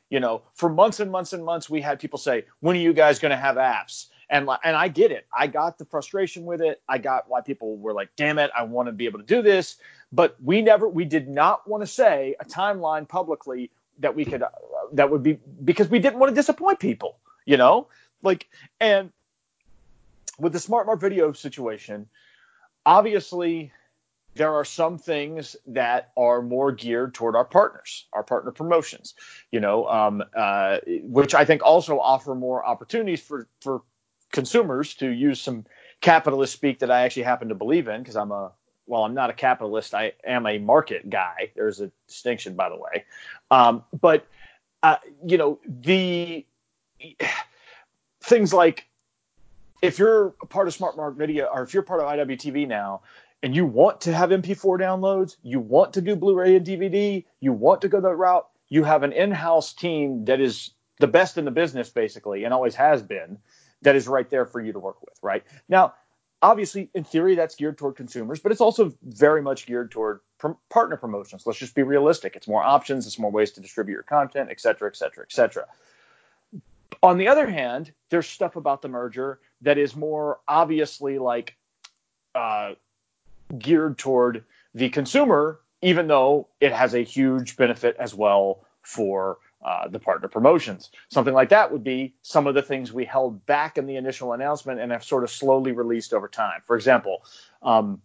you know, for months and months and months, we had people say, "When are you guys going to have apps?" And and I get it. I got the frustration with it. I got why people were like, "Damn it, I want to be able to do this." But we never, we did not want to say a timeline publicly that we could, uh, that would be because we didn't want to disappoint people. You know, like and with the Smart Mark Video situation, obviously there are some things that are more geared toward our partners, our partner promotions, you know, um, uh, which I think also offer more opportunities for for consumers to use some capitalist speak that I actually happen to believe in because I'm a well, I'm not a capitalist. I am a market guy. There's a distinction, by the way. Um, but uh, you know, the things like if you're a part of Smart Mark Video or if you're part of IWTV now and you want to have MP4 downloads, you want to do Blu-ray and DVD, you want to go that route, you have an in-house team that is the best in the business basically and always has been that is right there for you to work with, right? Now, obviously in theory that's geared toward consumers, but it's also very much geared toward partner promotions. Let's just be realistic. It's more options, it's more ways to distribute your content, et cetera, et cetera, et cetera. On the other hand, there's stuff about the merger that is more obviously like uh, geared toward the consumer, even though it has a huge benefit as well for uh, the partner promotions. Something like that would be some of the things we held back in the initial announcement and have sort of slowly released over time. For example, um,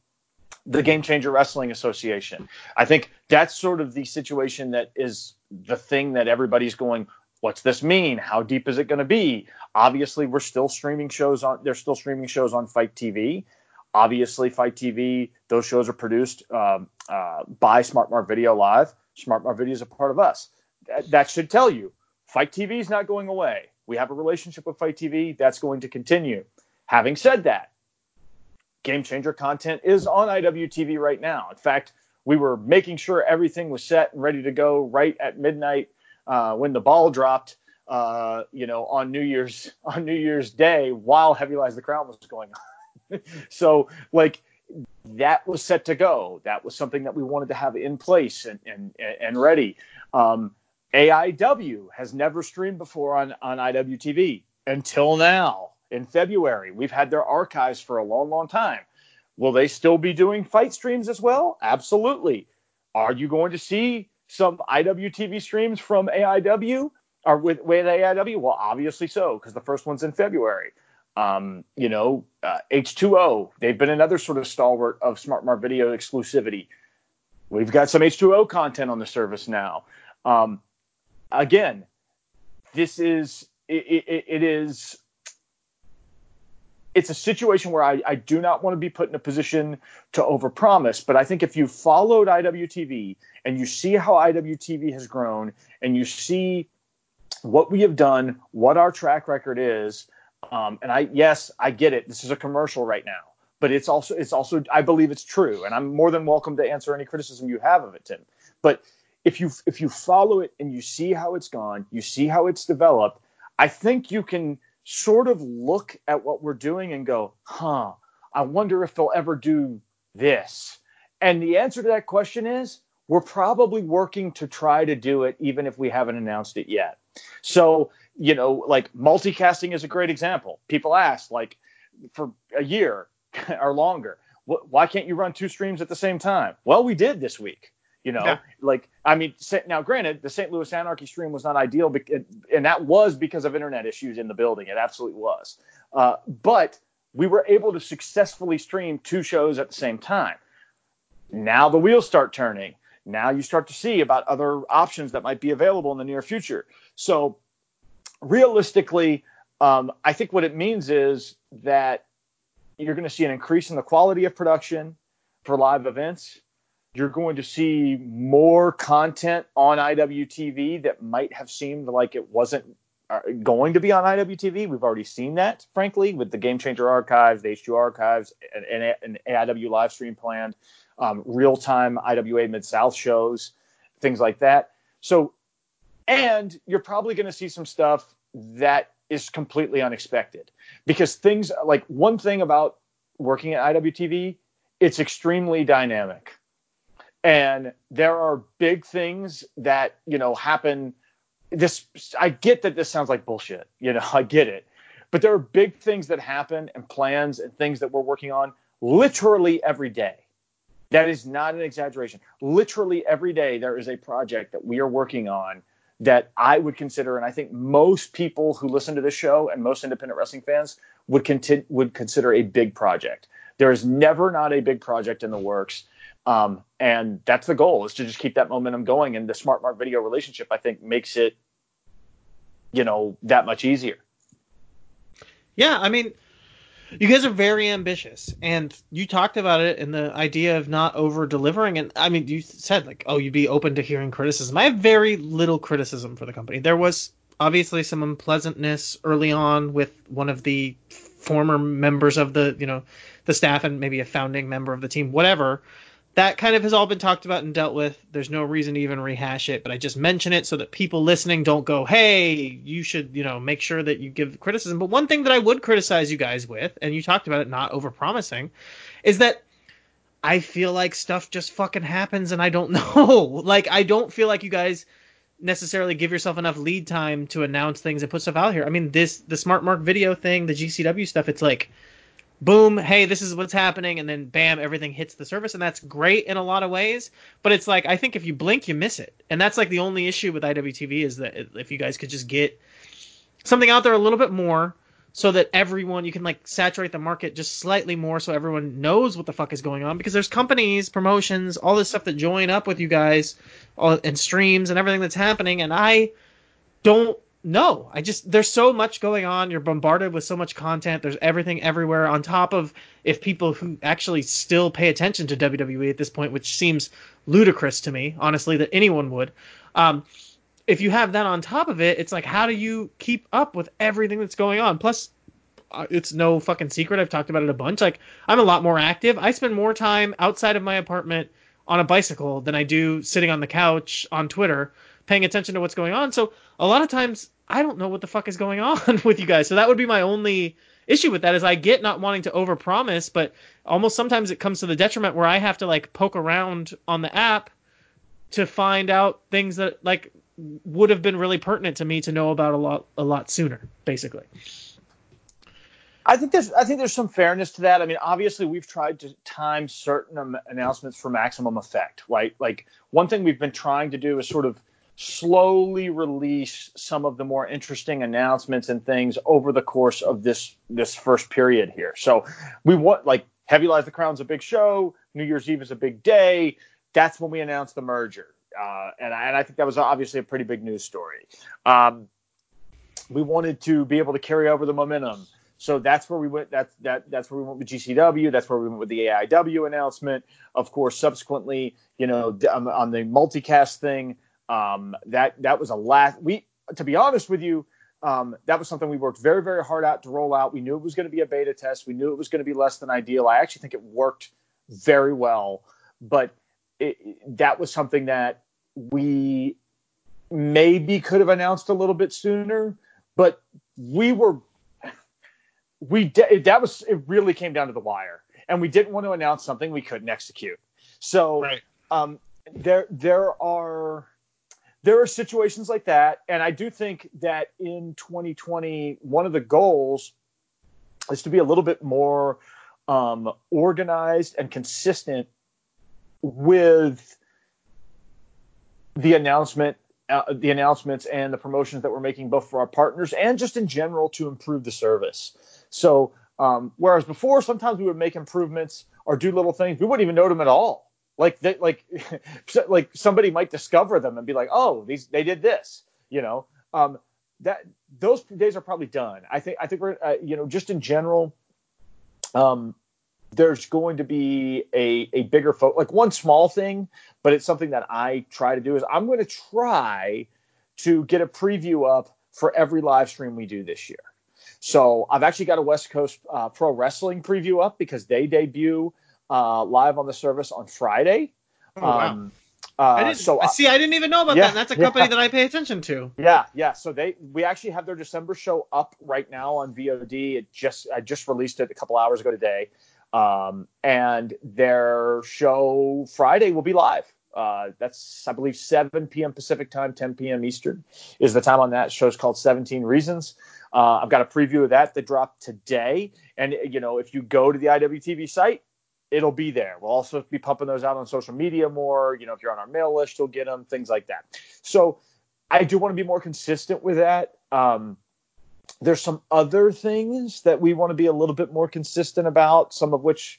the Game Changer Wrestling Association. I think that's sort of the situation that is the thing that everybody's going, what's this mean? How deep is it going to be? Obviously, we're still streaming shows on. They're still streaming shows on FITE TV. Obviously, FITE TV. Those shows are produced um, uh, by SmartMark Video Live. SmartMark Video is a part of us. That should tell you FITE TV is not going away. We have a relationship with FITE TV. That's going to continue. Having said that, Game Changer content is on IWTV right now. In fact, we were making sure everything was set and ready to go right at midnight uh, when the ball dropped. Uh, you know, on New Year's on New Year's Day while Heavy Lies the Crown was going on. so, like, that was set to go. That was something that we wanted to have in place and and and ready. Um, AIW has never streamed before on on IWTV until now in February. We've had their archives for a long, long time. Will they still be doing FITE streams as well? Absolutely. Are you going to see some IWTV streams from AIW are with, with AIW? Well, obviously so, because the first one's in February. Um, you know, uh, H2O, they've been another sort of stalwart of SmartMark video exclusivity. We've got some H2O content on the service now. Um, again, this is it, it, it is it's a situation where I, I do not want to be put in a position to overpromise. But I think if you followed IWTV and you see how IWTV has grown and you see what we have done, what our track record is, um, and I yes, I get it. This is a commercial right now, but it's also it's also I believe it's true, and I'm more than welcome to answer any criticism you have of it, Tim. But if you if you follow it and you see how it's gone, you see how it's developed, I think you can sort of look at what we're doing and go, huh, I wonder if they'll ever do this. And the answer to that question is we're probably working to try to do it even if we haven't announced it yet. So, you know, like multicasting is a great example. People ask, like, for a year or longer, why can't you run two streams at the same time? Well, we did this week. You know, yeah. like I mean, now granted, the St. Louis Anarchy stream was not ideal, and that was because of internet issues in the building. It absolutely was. Uh, but we were able to successfully stream two shows at the same time. Now the wheels start turning. Now you start to see about other options that might be available in the near future. So realistically, um, I think what it means is that you're going to see an increase in the quality of production for live events you're going to see more content on IWTV that might have seemed like it wasn't uh, going to be on IWTV. We've already seen that, frankly, with the Game Changer archives, the H2 archives, and an AIW live stream planned, um, real time IWA Mid South shows, things like that. So, and you're probably going to see some stuff that is completely unexpected because things like one thing about working at IWTV, it's extremely dynamic and there are big things that you know happen. This i get that this sounds like bullshit you know i get it. But there are big things that happen and plans and things that we're working on literally every day. That is not an exaggeration. Literally every day there is a project that we are working on that i would consider and i think most people who listen to this show and most independent wrestling fans would, conti- would consider a big project. There is never not a big project in the works. Um, and that's the goal is to just keep that momentum going. And the smart mark video relationship, I think, makes it, you know, that much easier. Yeah, I mean, you guys are very ambitious, and you talked about it in the idea of not over delivering. And I mean, you said like, oh, you'd be open to hearing criticism. I have very little criticism for the company. There was obviously some unpleasantness early on with one of the former members of the, you know, the staff and maybe a founding member of the team, whatever that kind of has all been talked about and dealt with. There's no reason to even rehash it, but I just mention it so that people listening don't go, "Hey, you should, you know, make sure that you give criticism." But one thing that I would criticize you guys with, and you talked about it not overpromising, is that I feel like stuff just fucking happens and I don't know. like I don't feel like you guys necessarily give yourself enough lead time to announce things and put stuff out here. I mean, this the Smart Mark video thing, the GCW stuff, it's like boom, hey, this is what's happening, and then bam, everything hits the surface, and that's great in a lot of ways. But it's like I think if you blink, you miss it, and that's like the only issue with IWTV is that if you guys could just get something out there a little bit more, so that everyone you can like saturate the market just slightly more, so everyone knows what the fuck is going on. Because there's companies, promotions, all this stuff that join up with you guys, all, and streams and everything that's happening, and I don't no, I just there's so much going on. You're bombarded with so much content. There's everything everywhere. On top of if people who actually still pay attention to WWE at this point, which seems ludicrous to me, honestly, that anyone would. Um, if you have that on top of it, it's like how do you keep up with everything that's going on? Plus, uh, it's no fucking secret. I've talked about it a bunch. Like I'm a lot more active. I spend more time outside of my apartment on a bicycle than I do sitting on the couch on Twitter paying attention to what's going on. So a lot of times I don't know what the fuck is going on with you guys. So that would be my only issue with that is I get not wanting to overpromise, but almost sometimes it comes to the detriment where I have to like poke around on the app to find out things that like would have been really pertinent to me to know about a lot a lot sooner, basically. I think there's I think there's some fairness to that. I mean, obviously we've tried to time certain announcements for maximum effect, right? Like one thing we've been trying to do is sort of slowly release some of the more interesting announcements and things over the course of this this first period here. So we want like Heavy Lies the Crown's a big show, New Year's Eve is a big day. That's when we announced the merger, uh, and, I, and I think that was obviously a pretty big news story. Um, we wanted to be able to carry over the momentum. So that's where we went. That's that. That's where we went with GCW. That's where we went with the AIW announcement. Of course, subsequently, you know, on, on the multicast thing, um, that that was a last. We, to be honest with you, um, that was something we worked very, very hard out to roll out. We knew it was going to be a beta test. We knew it was going to be less than ideal. I actually think it worked very well, but it, that was something that we maybe could have announced a little bit sooner. But we were we de- that was it really came down to the wire and we didn't want to announce something we couldn't execute so Right. um, there there are there are situations like that and i do think that in 2020 one of the goals is to be a little bit more um, organized and consistent with the announcement uh, the announcements and the promotions that we're making both for our partners and just in general to improve the service. So um, whereas before sometimes we would make improvements or do little things we wouldn't even know them at all like they, like like somebody might discover them and be like oh these they did this you know? Um, that those days are probably done. I think i think we're uh, you know just in general um, there's going to be a, a bigger focus like one small thing but it's something that i try to do is i'm going to try to get a preview up for every live stream we do this year. So I've actually got a West Coast uh, Pro Wrestling preview up because they debut uh, live on the service on Friday. Oh, wow. Um, uh, I didn't so I see. I didn't even know about Yeah, that. And that's a company yeah. that I pay attention to. yeah, yeah. So they we actually have their December show up right now on VOD. It just I just released it a couple hours ago today, um, and their show Friday will be live. Uh, that's I believe 7 p.m. Pacific time, 10 p.m. Eastern is the time on that. show. Show's called 17 Reasons. Uh, I've got a preview of that that dropped today, and you know if you go to the IWTV site, it'll be there. We'll also be pumping those out on social media more. You know, if you're on our mail list, you'll get them, things like that. So I do want to be more consistent with that. Um, there's some other things that we want to be a little bit more consistent about, some of which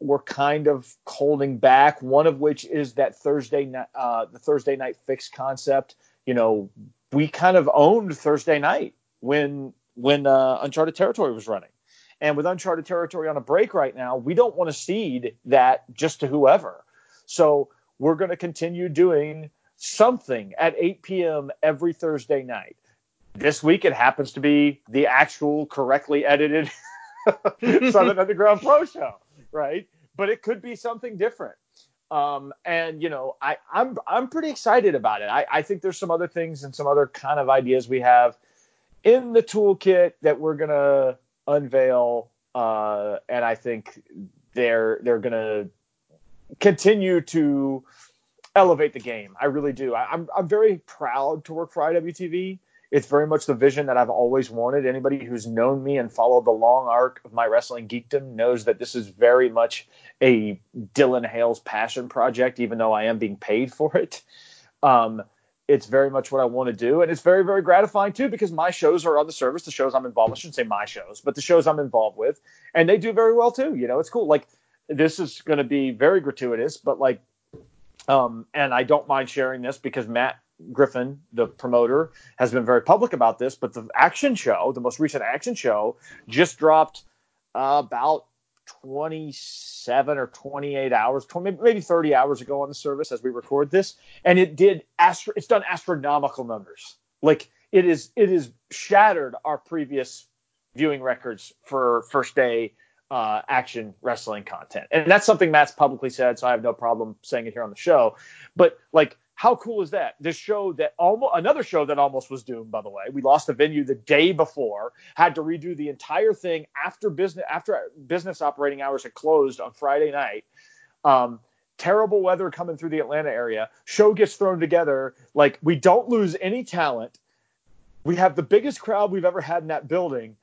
we're kind of holding back. One of which is that Thursday night, uh, the Thursday night fix concept. You know, we kind of owned Thursday night when when uh, Uncharted Territory was running. And with Uncharted Territory on a break right now, we don't want to cede that just to whoever. So we're going to continue doing something at 8 p.m. every Thursday night. This week it happens to be the actual correctly edited Southern Underground Pro Show, right? But it could be something different. Um, and you know, I, I'm I'm pretty excited about it. I, I think there's some other things and some other kind of ideas we have in the toolkit that we're gonna unveil, uh, and I think they're they're gonna continue to elevate the game. I really do. I, I'm I'm very proud to work for IWTV. It's very much the vision that I've always wanted. Anybody who's known me and followed the long arc of my wrestling geekdom knows that this is very much a Dylan Hales' passion project, even though I am being paid for it. Um, it's very much what I want to do, and it's very, very gratifying too because my shows are on the service. The shows I'm involved, I shouldn't say my shows, but the shows I'm involved with, and they do very well too. You know, it's cool. Like this is going to be very gratuitous, but like, um, and I don't mind sharing this because Matt Griffin, the promoter, has been very public about this. But the action show, the most recent action show, just dropped uh, about 27 or 28 hours, 20, maybe 30 hours ago on the service as we record this, and it did astro- it's done astronomical numbers. Like it is it is shattered our previous viewing records for first day uh, action wrestling content, and that's something Matt's publicly said, so I have no problem saying it here on the show. But like how cool is that? This show that almost another show that almost was doomed. By the way, we lost the venue the day before, had to redo the entire thing after business after business operating hours had closed on Friday night. Um, terrible weather coming through the Atlanta area. Show gets thrown together. Like we don't lose any talent. We have the biggest crowd we've ever had in that building.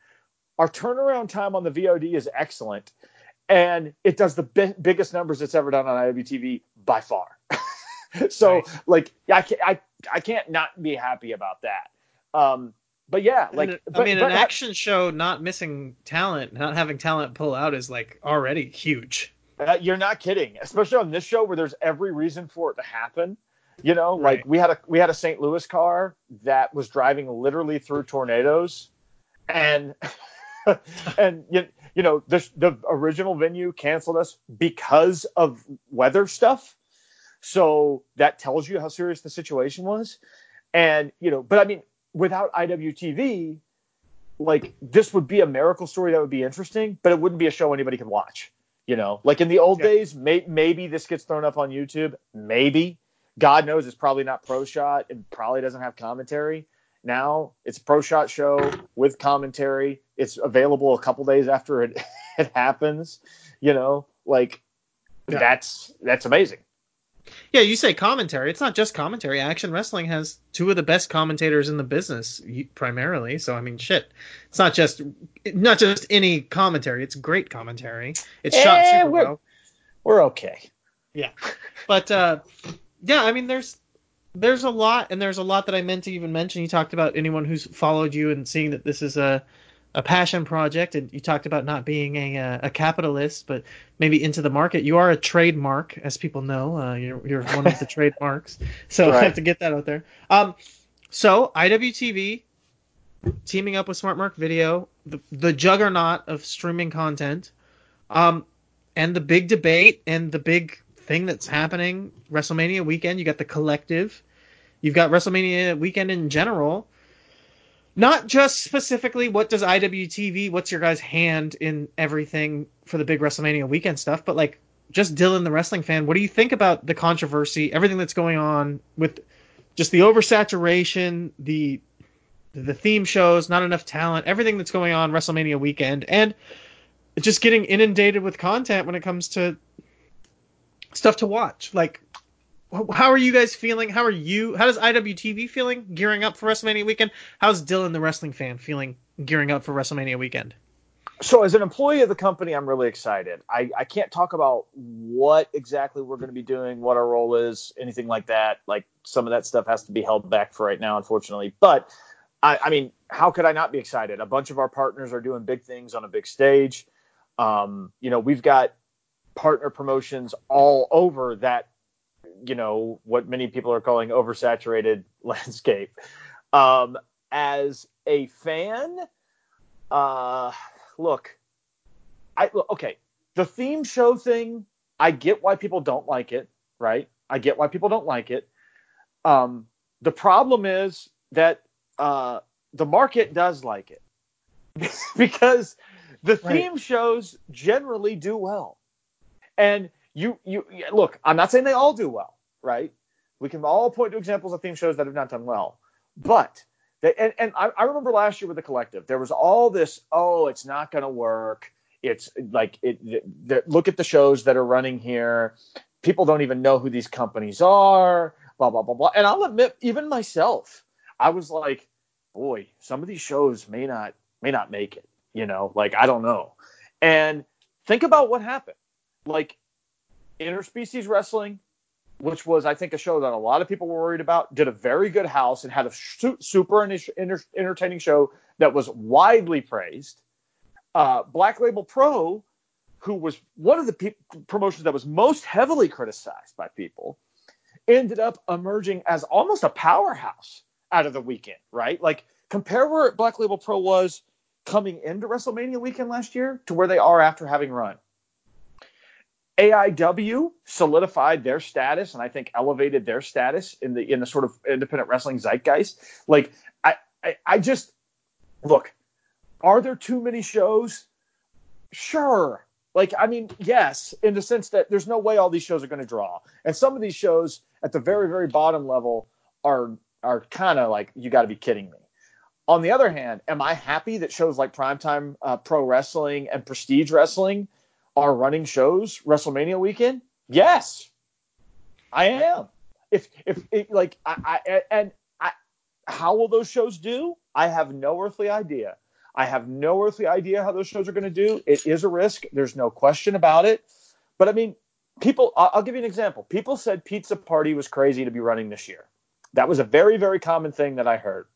Our turnaround time on the VOD is excellent, and it does the bi- biggest numbers it's ever done on IWTV by far. so Nice. like I can't I, I can't not be happy about that. Um, but yeah, like And, but, I mean, but an action show not missing talent, not having talent pull out is like already huge. uh, you're not kidding, especially on this show where there's every reason for it to happen. You know, like we had a we had a St. Louis car that was driving literally through tornadoes, and and you, you know the the original venue canceled us because of weather stuff. So that tells you how serious the situation was, and you know, but I mean, without IWTV, like this would be a miracle story that would be interesting, but it wouldn't be a show anybody could watch. You know, like in the old Yeah. days, may, maybe this gets thrown up on YouTube, maybe. God knows it's probably not pro shot. and probably doesn't have commentary. Now it's a pro shot show with commentary. It's available a couple days after it, it happens. You know, like Yeah. that's that's amazing. Yeah, you say commentary. It's not just commentary. Action Wrestling has two of the best commentators in the business, primarily. So I mean, shit. It's not just not just any commentary. It's great commentary. It's shot Eh, super we're- well. We're okay. Yeah, but uh, yeah, I mean, there's there's a lot, and there's a lot that I meant to even mention. You talked about anyone who's followed you and seeing that this is a a passion project, and you talked about not being a uh, a capitalist, but maybe into the market. You are a trademark, as people know. Uh, you're you're one of the trademarks, so I have to get that out there. Um, so IWTV teaming up with SmartMark Video, the, the juggernaut of streaming content, um, and the big debate and the big thing that's happening WrestleMania weekend. You got the collective, you've got WrestleMania weekend in general. Not just specifically what does IWTV, what's your guys' hand in everything for the big WrestleMania weekend stuff, but like just Dylan the wrestling fan, what do you think about the controversy, everything that's going on with just the oversaturation, the the theme shows, not enough talent, everything that's going on WrestleMania weekend, and just getting inundated with content when it comes to stuff to watch. Like, how are you guys feeling? How are you? How does IWTV feeling gearing up for WrestleMania weekend? How's Dylan, the wrestling fan, feeling gearing up for WrestleMania weekend? So, as an employee of the company, I'm really excited. I, I can't talk about what exactly we're going to be doing, what our role is, anything like that. Like, some of that stuff has to be held back for right now, unfortunately. But, I, I mean, how could I not be excited? A bunch of our partners are doing big things on a big stage. Um, you know, we've got partner promotions all over that, you know, what many people are calling oversaturated landscape. Um, as a fan, uh, look, I look, okay, the theme show thing, I get why people don't like it, right? I get why people don't like it. Um, the problem is that uh, the market does like it because the Right. theme shows generally do well. And you, you look, I'm not saying they all do well, right? We can all point to examples of theme shows that have not done well, but they, and, and I, I remember last year with the collective, there was all this, oh, it's not going to work. It's like it, it- look at the shows that are running here. People don't even know who these companies are, blah blah blah blah. And I'll admit, even myself, I was like, boy, some of these shows may not may not make it. You know, like I don't know. And think about what happened. Like interspecies wrestling, which was I think a show that a lot of people were worried about, did a very good house and had a super enter- enter- entertaining show that was widely praised. Uh, Black Label Pro, who was one of the pe- promotions that was most heavily criticized by people, ended up emerging as almost a powerhouse out of the weekend, right? Like compare where Black Label Pro was coming into WrestleMania weekend last year to where they are after having run. AIW solidified their status and I think elevated their status in the in the sort of independent wrestling zeitgeist. Like I I, I just look, are there too many shows? Sure. Like I mean, yes, in the sense that there's no way all these shows are going to draw. And some of these shows at the very very bottom level are are kind of like you got to be kidding me. On the other hand, am I happy that shows like Primetime uh, Pro Wrestling and Prestige Wrestling are running shows WrestleMania weekend? Yes, I am. If if it, like I, I and I, how will those shows do? I have no earthly idea. I have no earthly idea how those shows are going to do. It is a risk. There's no question about it. But I mean, people. I'll, I'll give you an example. People said Pizza Party was crazy to be running this year. That was a very very common thing that I heard.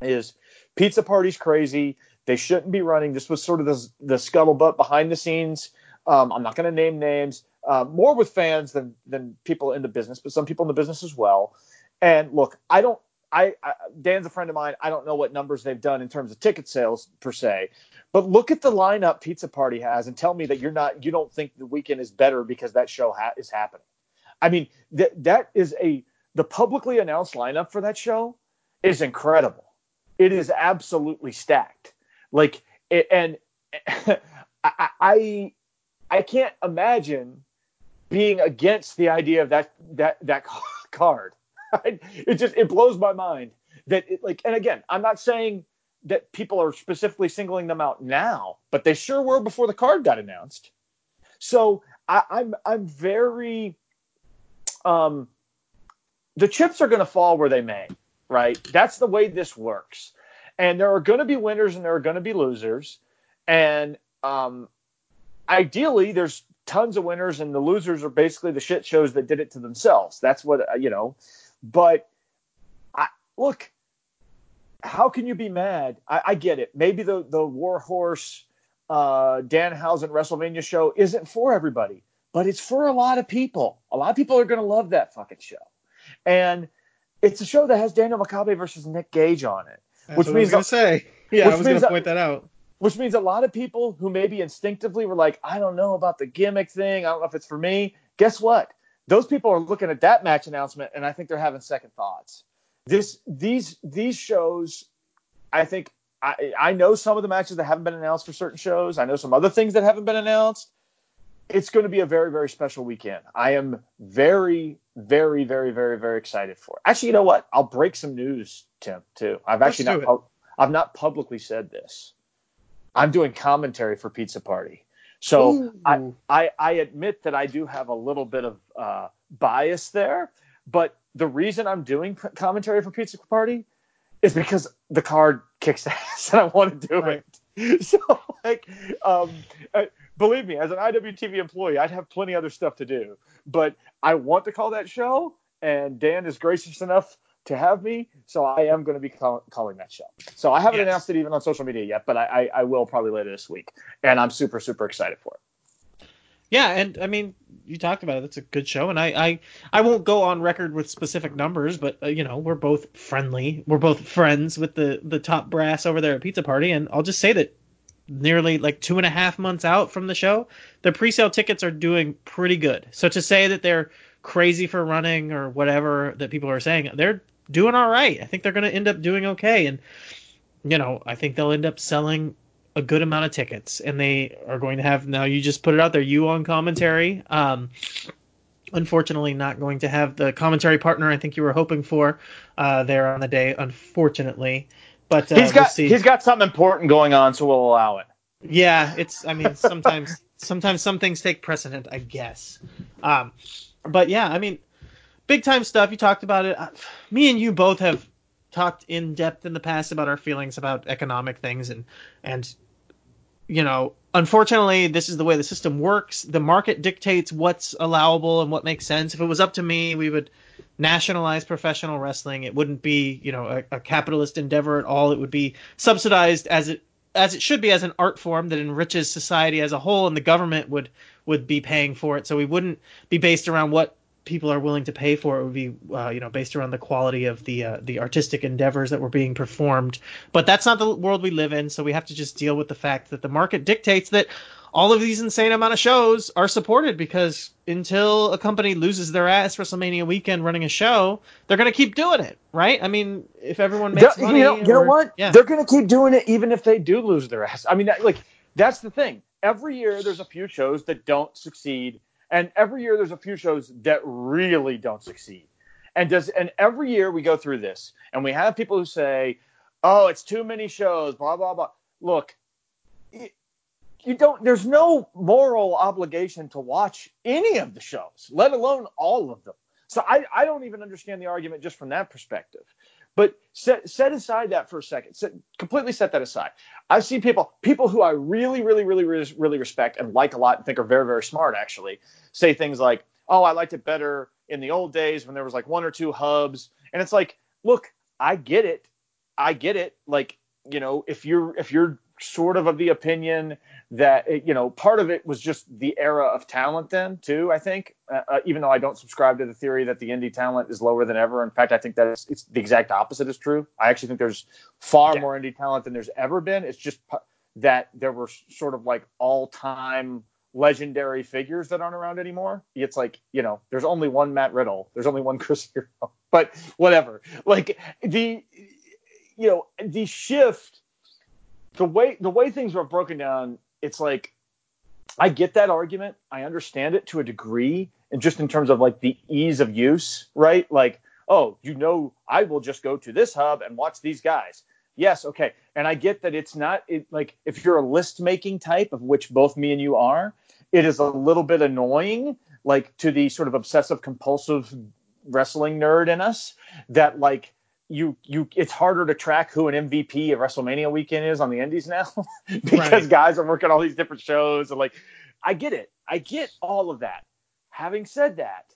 Is Pizza Party's crazy? They shouldn't be running. This was sort of the, the scuttlebutt behind the scenes. Um, I'm not going to name names. uh, more with fans than than people in the business, but some people in the business as well. And look, I don't. I, I Dan's a friend of mine. I don't know what numbers they've done in terms of ticket sales per se, but look at the lineup Pizza Party has and tell me that you're not you don't think the weekend is better because that show ha- is happening. I mean that that is a the publicly announced lineup for that show is incredible. It is absolutely stacked. Like it, and I, I I can't imagine being against the idea of that that that card. it just it blows my mind that it, like and again, I'm not saying that people are specifically singling them out now, but they sure were before the card got announced. So I, I'm I'm very um the chips are going to fall where they may, right? That's the way this works. And there are going to be winners and there are going to be losers. And um, ideally, there's tons of winners and the losers are basically the shit shows that did it to themselves. That's what, uh, you know. But I, look, how can you be mad? I, I get it. Maybe the, the Warhorse uh, Danhausen WrestleMania show isn't for everybody, but it's for a lot of people. A lot of people are going to love that fucking show and it's a show that has Daniel Makabe versus Nick Gage on it. That's which means I was gonna say. Yeah, I was gonna point that out. Which means a lot of people who maybe instinctively were like, I don't know about the gimmick thing. I don't know if it's for me. Guess what? Those people are looking at that match announcement, and I think they're having second thoughts. This, these, these shows, I think, I, I know some of the matches that haven't been announced for certain shows. I know some other things that haven't been announced it's going to be a very very special weekend. I am very very very very very excited for. It. Actually, you know what? I'll break some news, Tim. Too. I've Let's actually not I've not publicly said this. I'm doing commentary for Pizza Party, so I, I, I admit that I do have a little bit of uh, bias there. But the reason I'm doing commentary for Pizza Party is because the card kicks ass and I want to do right. it. So like, um, believe me, as an IWTV employee, I'd have plenty other stuff to do. But I want to call that show, and Dan is gracious enough to have me, so I am going to be call- calling that show. So I haven't yes. announced it even on social media yet, but I, I, I will probably later this week, and I'm super super excited for it. Yeah, and I mean, you talked about it. It's a good show, and I, I, I won't go on record with specific numbers, but uh, you know, we're both friendly. We're both friends with the the top brass over there at Pizza Party, and I'll just say that nearly like two and a half months out from the show, the pre-sale tickets are doing pretty good. So to say that they're crazy for running or whatever that people are saying, they're doing all right. I think they're going to end up doing okay, and you know, I think they'll end up selling a good amount of tickets, and they are going to have now. You just put it out there, you on commentary. Um, unfortunately, not going to have the commentary partner I think you were hoping for uh, there on the day. Unfortunately. But uh, he's got we'll he's got something important going on, so we'll allow it. Yeah, it's. I mean, sometimes sometimes some things take precedent, I guess. Um, but yeah, I mean, big time stuff. You talked about it. Me and you both have talked in depth in the past about our feelings about economic things and and you know unfortunately this is the way the system works the market dictates what's allowable and what makes sense if it was up to me we would nationalize professional wrestling. It wouldn't be, you know, a, a, capitalist endeavor at all. It would be subsidized as it as it should be as an art form that enriches society as a whole, and the government would would be paying for it. So we wouldn't be based around what people are willing to pay for. It would be, uh, you know, based around the quality of the uh, the artistic endeavors that were being performed. But that's not the world we live in. So we have to just deal with the fact that the market dictates that all of these insane amount of shows are supported because until a company loses their ass WrestleMania weekend running a show, they're going to keep doing it, right? I mean, if everyone makes money, you know, you or, know what? Yeah. They're going to keep doing it even if they do lose their ass. I mean, like that's the thing. Every year there's a few shows that don't succeed, and every year there's a few shows that really don't succeed. And does and every year we go through this, and we have people who say, "Oh, it's too many shows," blah blah blah. Look, you don't there's no moral obligation to watch any of the shows let alone all of them so i, I don't even understand the argument just from that perspective but set, set aside that for a second. Set, completely set that aside. I've seen people people who i really really really really really respect and like a lot and think are very very smart actually say things like oh i liked it better in the old days when there was like one or two hubs. And it's like look i get it. I get it. Like you know if you're if you're sort of of the opinion that it, you know part of it was just the era of talent then too. I think, uh, uh, even though I don't subscribe to the theory that the indie talent is lower than ever. In fact, I think that it's, it's the exact opposite is true. I actually think there's far Yeah. more indie talent than there's ever been. It's just that there were sort of like all time legendary figures that aren't around anymore. It's like, you know, there's only one Matt Riddle, there's only one Chris Hero, but whatever. Like the, you know, the shift, the way the way things are broken down, it's like, I get that argument. I understand it to a degree, and just in terms of like the ease of use, right? Like, oh, you know, I will just go to this hub and watch these guys. Yes, okay. And I get that it's not it, like if you're a list making type, of which both me and you are, it is a little bit annoying, like to the sort of obsessive compulsive wrestling nerd in us, that like you you it's harder to track who an MVP of WrestleMania weekend is on the Indies now because Right. guys are working all these different shows and like I get it. I get all of that. Having said that,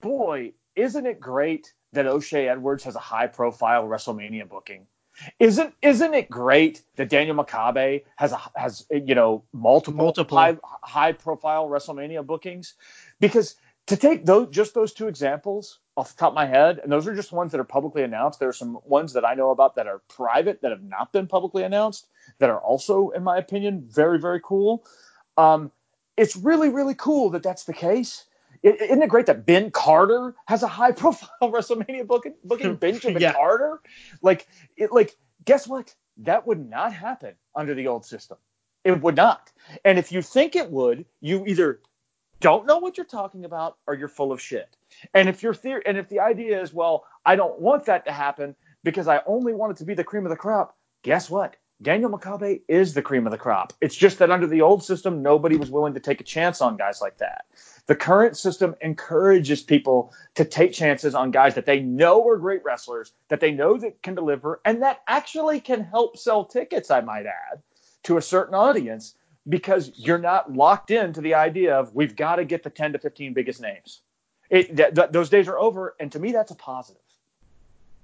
boy, isn't it great that O'Shea Edwards has a high profile WrestleMania booking? Isn't isn't it great that Daniel Makabe has a has you know multiple, Multiple. high high profile WrestleMania bookings? Because to take those just those two examples off the top of my head, and those are just ones that are publicly announced. There are some ones that I know about that are private that have not been publicly announced that are also, in my opinion, very very cool. Um, it's really really cool that that's the case. Isn't it great that Ben Carter has a high profile WrestleMania booking? Booking Benjamin Yeah. Carter, like it, like guess what? That would not happen under the old system. It would not. And if you think it would, you either don't know what you're talking about or you're full of shit. And if your theory and if the idea is, well, I don't want that to happen because I only want it to be the cream of the crop, guess what? Daniel Makabe is the cream of the crop. It's just that under the old system, nobody was willing to take a chance on guys like that. The current system encourages people to take chances on guys that they know are great wrestlers, that they know that can deliver, and that actually can help sell tickets, I might add, to a certain audience because you're not locked into the idea of we've got to get the 10 to 15 biggest names. It, th- th- those days are over, and to me, that's a positive.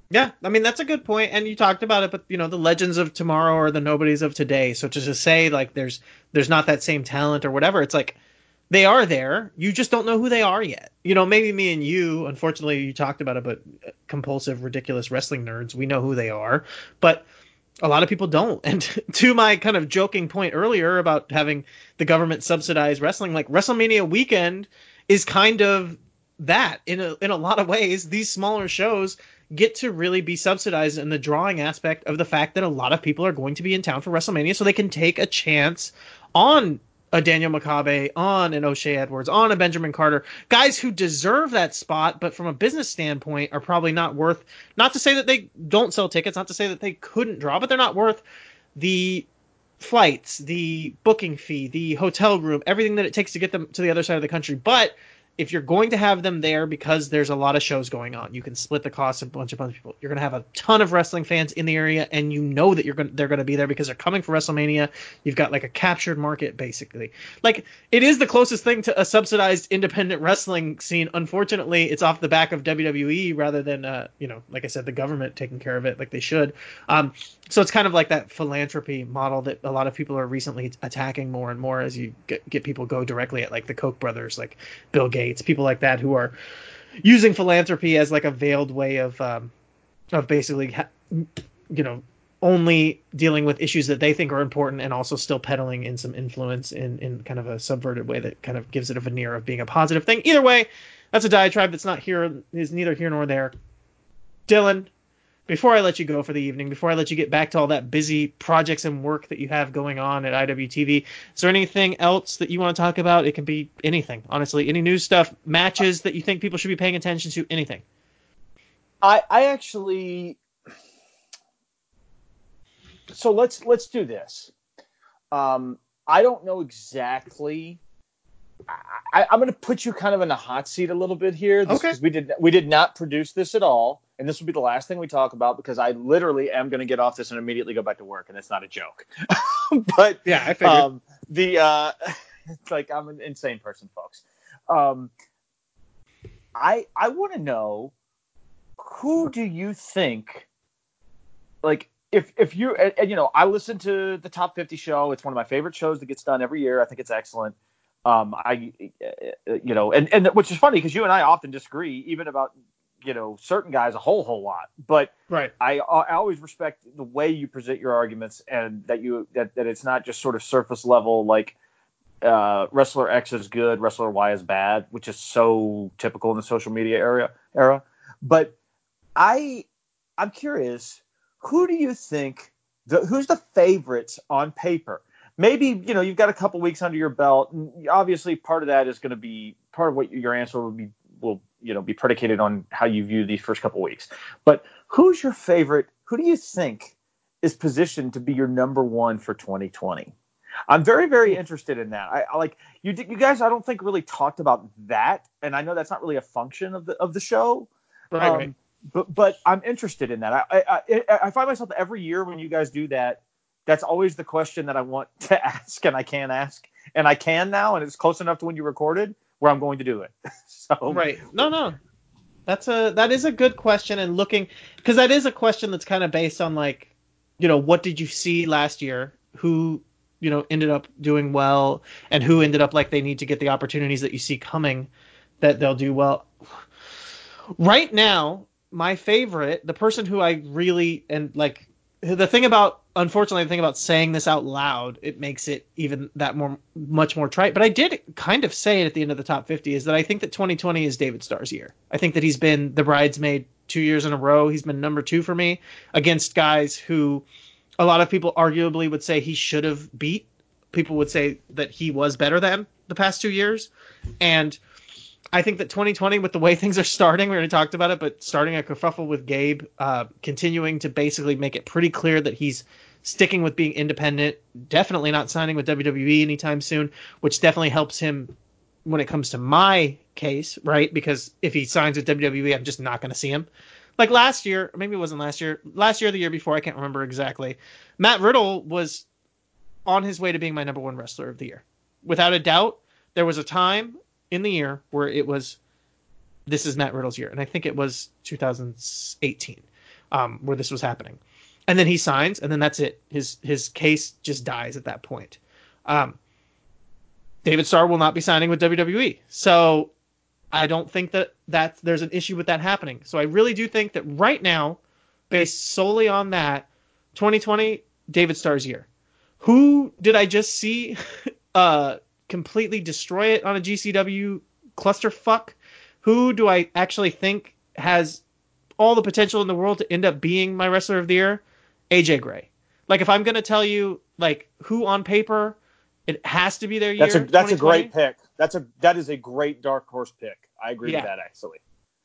Yeah, I mean that's a good point, and you talked about it, but you know the legends of tomorrow are the nobodies of today. So to just say like there's there's not that same talent or whatever, it's like they are there. You just don't know who they are yet. You know, maybe me and you, unfortunately, you talked about it, but uh, compulsive, ridiculous wrestling nerds, we know who they are, but a lot of people don't. And to my kind of joking point earlier about having the government subsidize wrestling, like WrestleMania weekend is kind of that in a in a lot of ways. These smaller shows get to really be subsidized in the drawing aspect of the fact that a lot of people are going to be in town for WrestleMania, so they can take a chance on a Daniel Makabe, on an O'Shea Edwards, on a Benjamin Carter, guys who deserve that spot, but from a business standpoint are probably not worth. Not to say that they don't sell tickets, not to say that they couldn't draw, but they're not worth the flights, the booking fee, the hotel room, everything that it takes to get them to the other side of the country. But if you're going to have them there because there's a lot of shows going on, you can split the cost of a bunch of other people. You're going to have a ton of wrestling fans in the area, and you know that you're going they're going to be there because they're coming for WrestleMania. You've got like a captured market basically. Like it is the closest thing to a subsidized independent wrestling scene. Unfortunately, it's off the back of WWE rather than uh, you know, like I said, the government taking care of it like they should. Um, so it's kind of like that philanthropy model that a lot of people are recently attacking more and more as you get, get people go directly at like the Koch brothers, like Bill Gates, people like that who are using philanthropy as like a veiled way of um, of basically you know only dealing with issues that they think are important and also still peddling in some influence in in kind of a subverted way that kind of gives it a veneer of being a positive thing. Either way, that's a diatribe that's not here is neither here nor there. Dylan, before I let you go for the evening, before I let you get back to all that busy projects and work that you have going on at IWTV, is there anything else that you want to talk about? It can be anything, honestly. Any news stuff, matches that you think people should be paying attention to, anything. I, I actually so let's let's do this. Um, I don't know exactly. I, I'm going to put you kind of in the hot seat a little bit here, just Okay. we did we did not produce this at all, and this will be the last thing we talk about because I literally am going to get off this and immediately go back to work, and it's not a joke. but Yeah, I um, the uh, it's like I'm an insane person, folks. Um, I I want to know who do you think, like if if you and, and, you know, I listen to the Top 50 show. It's one of my favorite shows that gets done every year. I think it's excellent. Um, I, uh, you know, and and which is funny because you and I often disagree, even about you know certain guys a whole whole lot. But right, I I always respect the way you present your arguments and that you that that it's not just sort of surface level like uh, wrestler X is good, wrestler Y is bad, which is so typical in the social media area era. But I I'm curious, who do you think the who's the favorites on paper? Maybe you know you've got a couple weeks under your belt, and obviously part of that is going to be part of what your answer will be will you know be predicated on how you view these first couple weeks. But who's your favorite? Who do you think is positioned to be your number one for 2020? I'm very, very interested in that. I, I, like you. You guys, I don't think really talked about that, and I know that's not really a function of the of the show. Right. Um, right. But but I'm interested in that. I, I I find myself every year when you guys do that. That's always the question that I want to ask, and I can't ask, and I can now, and it's close enough to when you recorded where I'm going to do it. so right. No, no. That's a that is a good question, and looking because that is a question that's kind of based on like, you know, what did you see last year? Who you know ended up doing well and who ended up like they need to get the opportunities that you see coming that they'll do well right now my favorite the person who i really and like the thing about unfortunately the thing about saying this out loud it makes it even that more much more trite but i did kind of say it at the end of the top 50 is that i think that 2020 is david starr's year i think that he's been the bridesmaid two years in a row he's been number two for me against guys who a lot of people arguably would say he should have beat. People would say that he was better than the past two years. And I think that 2020, with the way things are starting, we already talked about it, but starting a kerfuffle with Gabe, uh, continuing to basically make it pretty clear that he's sticking with being independent, definitely not signing with WWE anytime soon, which definitely helps him when it comes to my case, right? Because if he signs with WWE, I'm just not going to see him like last year, maybe it wasn't last year, last year, the year before, I can't remember exactly. Matt Riddle was on his way to being my number one wrestler of the year. Without a doubt, there was a time in the year where it was, this is Matt Riddle's year. And I think it was 2018 um, where this was happening. And then he signs, and then that's it. His his case just dies at that point. Um, David Starr will not be signing with WWE. So I don't think that that there's an issue with that happening. So I really do think that right now, based solely on that, 2020 David Starr's year. Who did I just see uh, completely destroy it on a GCW clusterfuck? Who do I actually think has all the potential in the world to end up being my wrestler of the year? AJ Gray. Like if I'm gonna tell you like who on paper it has to be their year. That's a that's a great pick. That's a that is a great dark horse pick. I agree yeah. with that actually.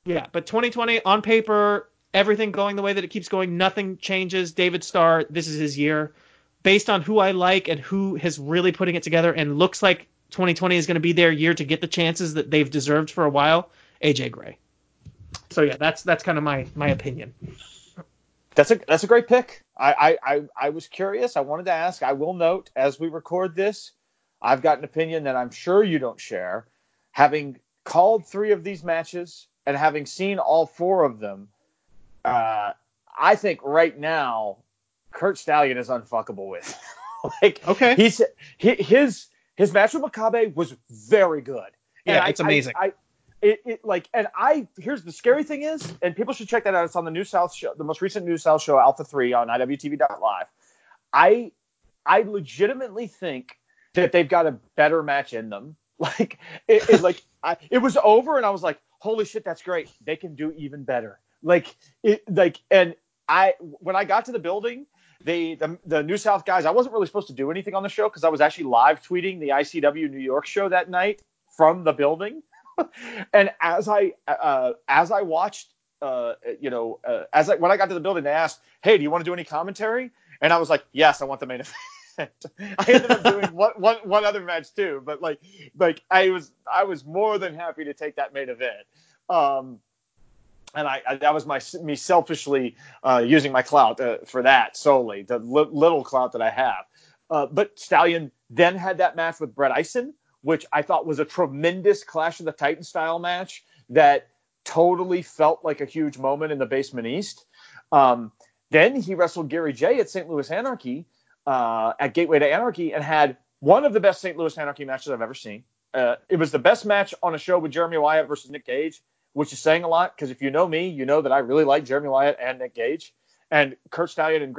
Yeah, but 2020 on paper, everything going the way that it keeps going, nothing changes. David Starr, this is his year. Based on who I like and who is really putting it together, and looks like 2020 is going to be their year to get the chances that they've deserved for a while. AJ Gray. So yeah, that's that's kind of my my opinion. That's a that's a great pick. I, I I was curious. I wanted to ask. I will note as we record this, I've got an opinion that I'm sure you don't share. Having called three of these matches and having seen all four of them, uh, I think right now Curt Stallion is unfuckable with. like, okay, he's his his match with Makabe was very good. Yeah, it's amazing. I, I, it, it, like and I here's the scary thing is, and people should check that out. It's on the New South show, the most recent New South show, Alpha Three on IWTV.live. I I legitimately think that they've got a better match in them. Like it, it like I, it was over, and I was like, holy shit, that's great. They can do even better. Like it, like, and I when I got to the building, they the, the New South guys, I wasn't really supposed to do anything on the show because I was actually live tweeting the ICW New York show that night from the building. and as I uh, as I watched, uh, you know, uh, as I when I got to the building, they asked, "Hey, do you want to do any commentary?" And I was like, "Yes, I want the main event." I ended up doing one, one, one other match too, but like, like I was, I was more than happy to take that main event. Um, and I, I, that was my me selfishly uh, using my clout uh, for that solely, the li- little clout that I have. Uh, but Stallion then had that match with Brett Ison, which I thought was a tremendous Clash of the Titan style match that totally felt like a huge moment in the Basement East. Um, Then he wrestled Gary Jay at St. Louis Anarchy, uh, at Gateway to Anarchy, and had one of the best St. Louis Anarchy matches I've ever seen. Uh, it was the best match on a show with Jeremy Wyatt versus Nick Gage, which is saying a lot because if you know me, you know that I really like Jeremy Wyatt and Nick Gage. And Curt Stallion and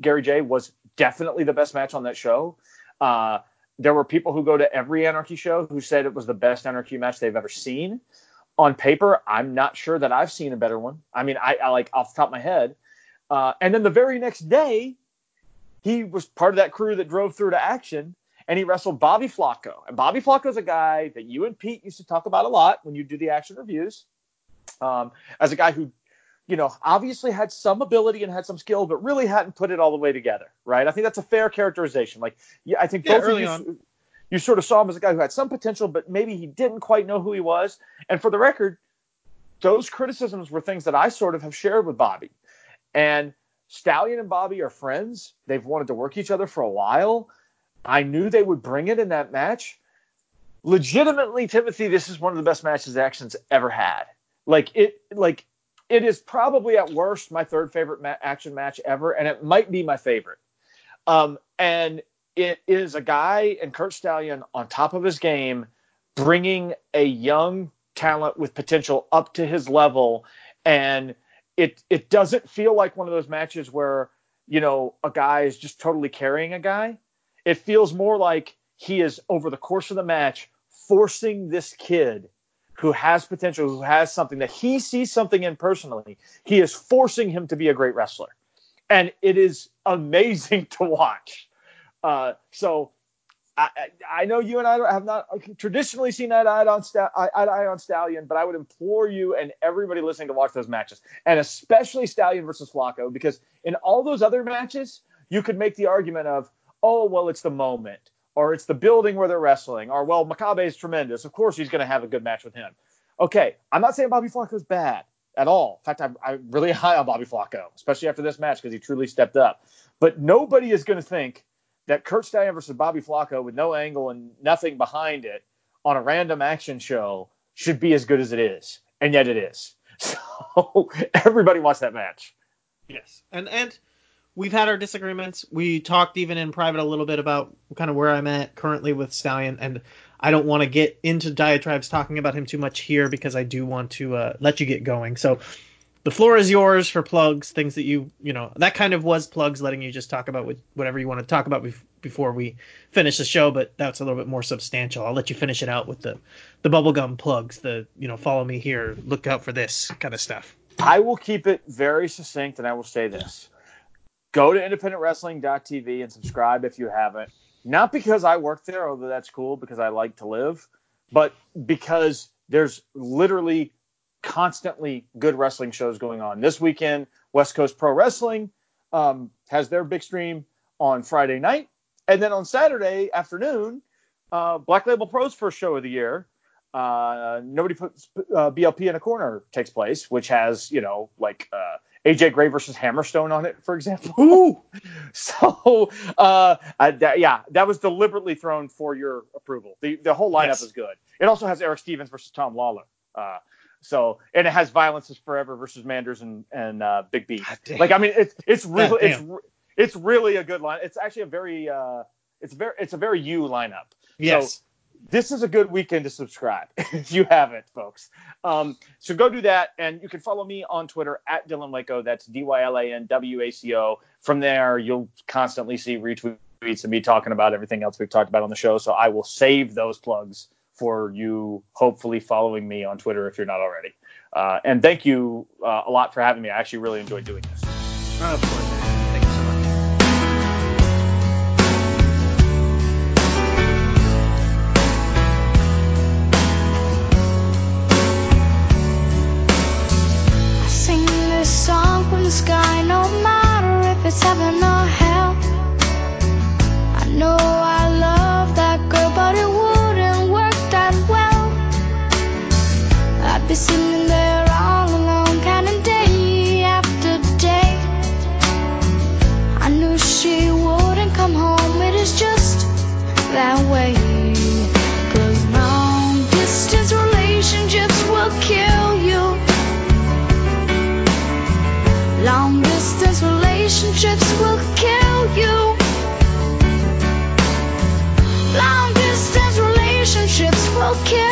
Gary Jay was definitely the best match on that show. Uh, there were people who go to every Anarchy show who said it was the best Anarchy match they've ever seen. On paper, I'm not sure that I've seen a better one. I mean, I, I like off the top of my head. Uh, and then the very next day, he was part of that crew that drove through to action and he wrestled Bobby Flaco. And Bobby Flaco is a guy that you and Pete used to talk about a lot when you do the action reviews. Um, as a guy who, you know, obviously had some ability and had some skill, but really hadn't put it all the way together, right? I think that's a fair characterization. Like, yeah, I think Yeah, both of you, on. you sort of saw him as a guy who had some potential, but maybe he didn't quite know who he was. And for the record, those criticisms were things that I sort of have shared with Bobby. And Stallion and Bobby are friends. They've wanted to work each other for a while. I knew they would bring it in that match. Legitimately, Timothy, this is one of the best matches Action's ever had. Like it, like it is probably at worst my third favorite ma- action match ever, and it might be my favorite. Um, and it is a guy and Curt Stallion on top of his game, bringing a young talent with potential up to his level, and it it doesn't feel like one of those matches where you know a guy is just totally carrying a guy. It feels more like he is over the course of the match forcing this kid who has potential, who has something that he sees something in personally. He is forcing him to be a great wrestler, and it is amazing to watch. Uh, so I, I know you and I have not traditionally seen that eye on, Sta- eye on Stallion, but I would implore you and everybody listening to watch those matches, and especially Stallion versus Flaco, because in all those other matches, you could make the argument of, oh, well, it's the moment, or it's the building where they're wrestling, or well, Makabe is tremendous. Of course, he's going to have a good match with him. Okay, I'm not saying Bobby Flaco is bad at all. In fact, I'm, I'm really high on Bobby Flaco, especially after this match because he truly stepped up. But nobody is going to think that Curt Stallion versus Bobby Flaco with no angle and nothing behind it on a random action show should be as good as it is, and yet it is. So everybody watch that match. Yes, and and we've had our disagreements. We talked even in private a little bit about kind of where I'm at currently with Stallion, and I don't want to get into diatribes talking about him too much here because I do want to uh, let you get going. So the floor is yours for plugs, things that you you know that kind of was plugs, letting you just talk about with whatever you want to talk about before we finish the show. But that's a little bit more substantial. I'll let you finish it out with the the bubblegum plugs, the you know follow me here, look out for this kind of stuff. I will keep it very succinct, and I will say this: go to independentwrestling.tv and subscribe if you haven't. Not because I work there, although that's cool because I like to live, but because there's literally constantly good wrestling shows going on. This weekend, West Coast Pro Wrestling um, has their big stream on Friday night, and then on Saturday afternoon, uh, Black Label Pro's first show of the year. Uh, nobody puts uh, BLP in a corner takes place, which has you know like uh, AJ Gray versus Hammerstone on it, for example. Ooh, So, uh, I, that, yeah, that was deliberately thrown for your approval. The the whole lineup Yes. is good. It also has Erick Stevens versus Tom Lawlor. Uh, so, and it has Violence is Forever versus Manders and and uh, Big B. God. Like, I mean, it's it's really God it's it's really a good line. It's actually a very uh, it's very it's a very you lineup. yes. This is a good weekend to subscribe if you haven't, folks. Um, so go do that, and you can follow me on Twitter at Dylan Waco. That's D Y L A N W A C O. From there, you'll constantly see retweets of me talking about everything else we've talked about on the show. So I will save those plugs for you, hopefully following me on Twitter if you're not already. Uh, and thank you uh, a lot for having me. I actually really enjoyed doing this. that way. Cause long distance relationships will kill you. Long distance relationships will kill you. Long distance relationships will kill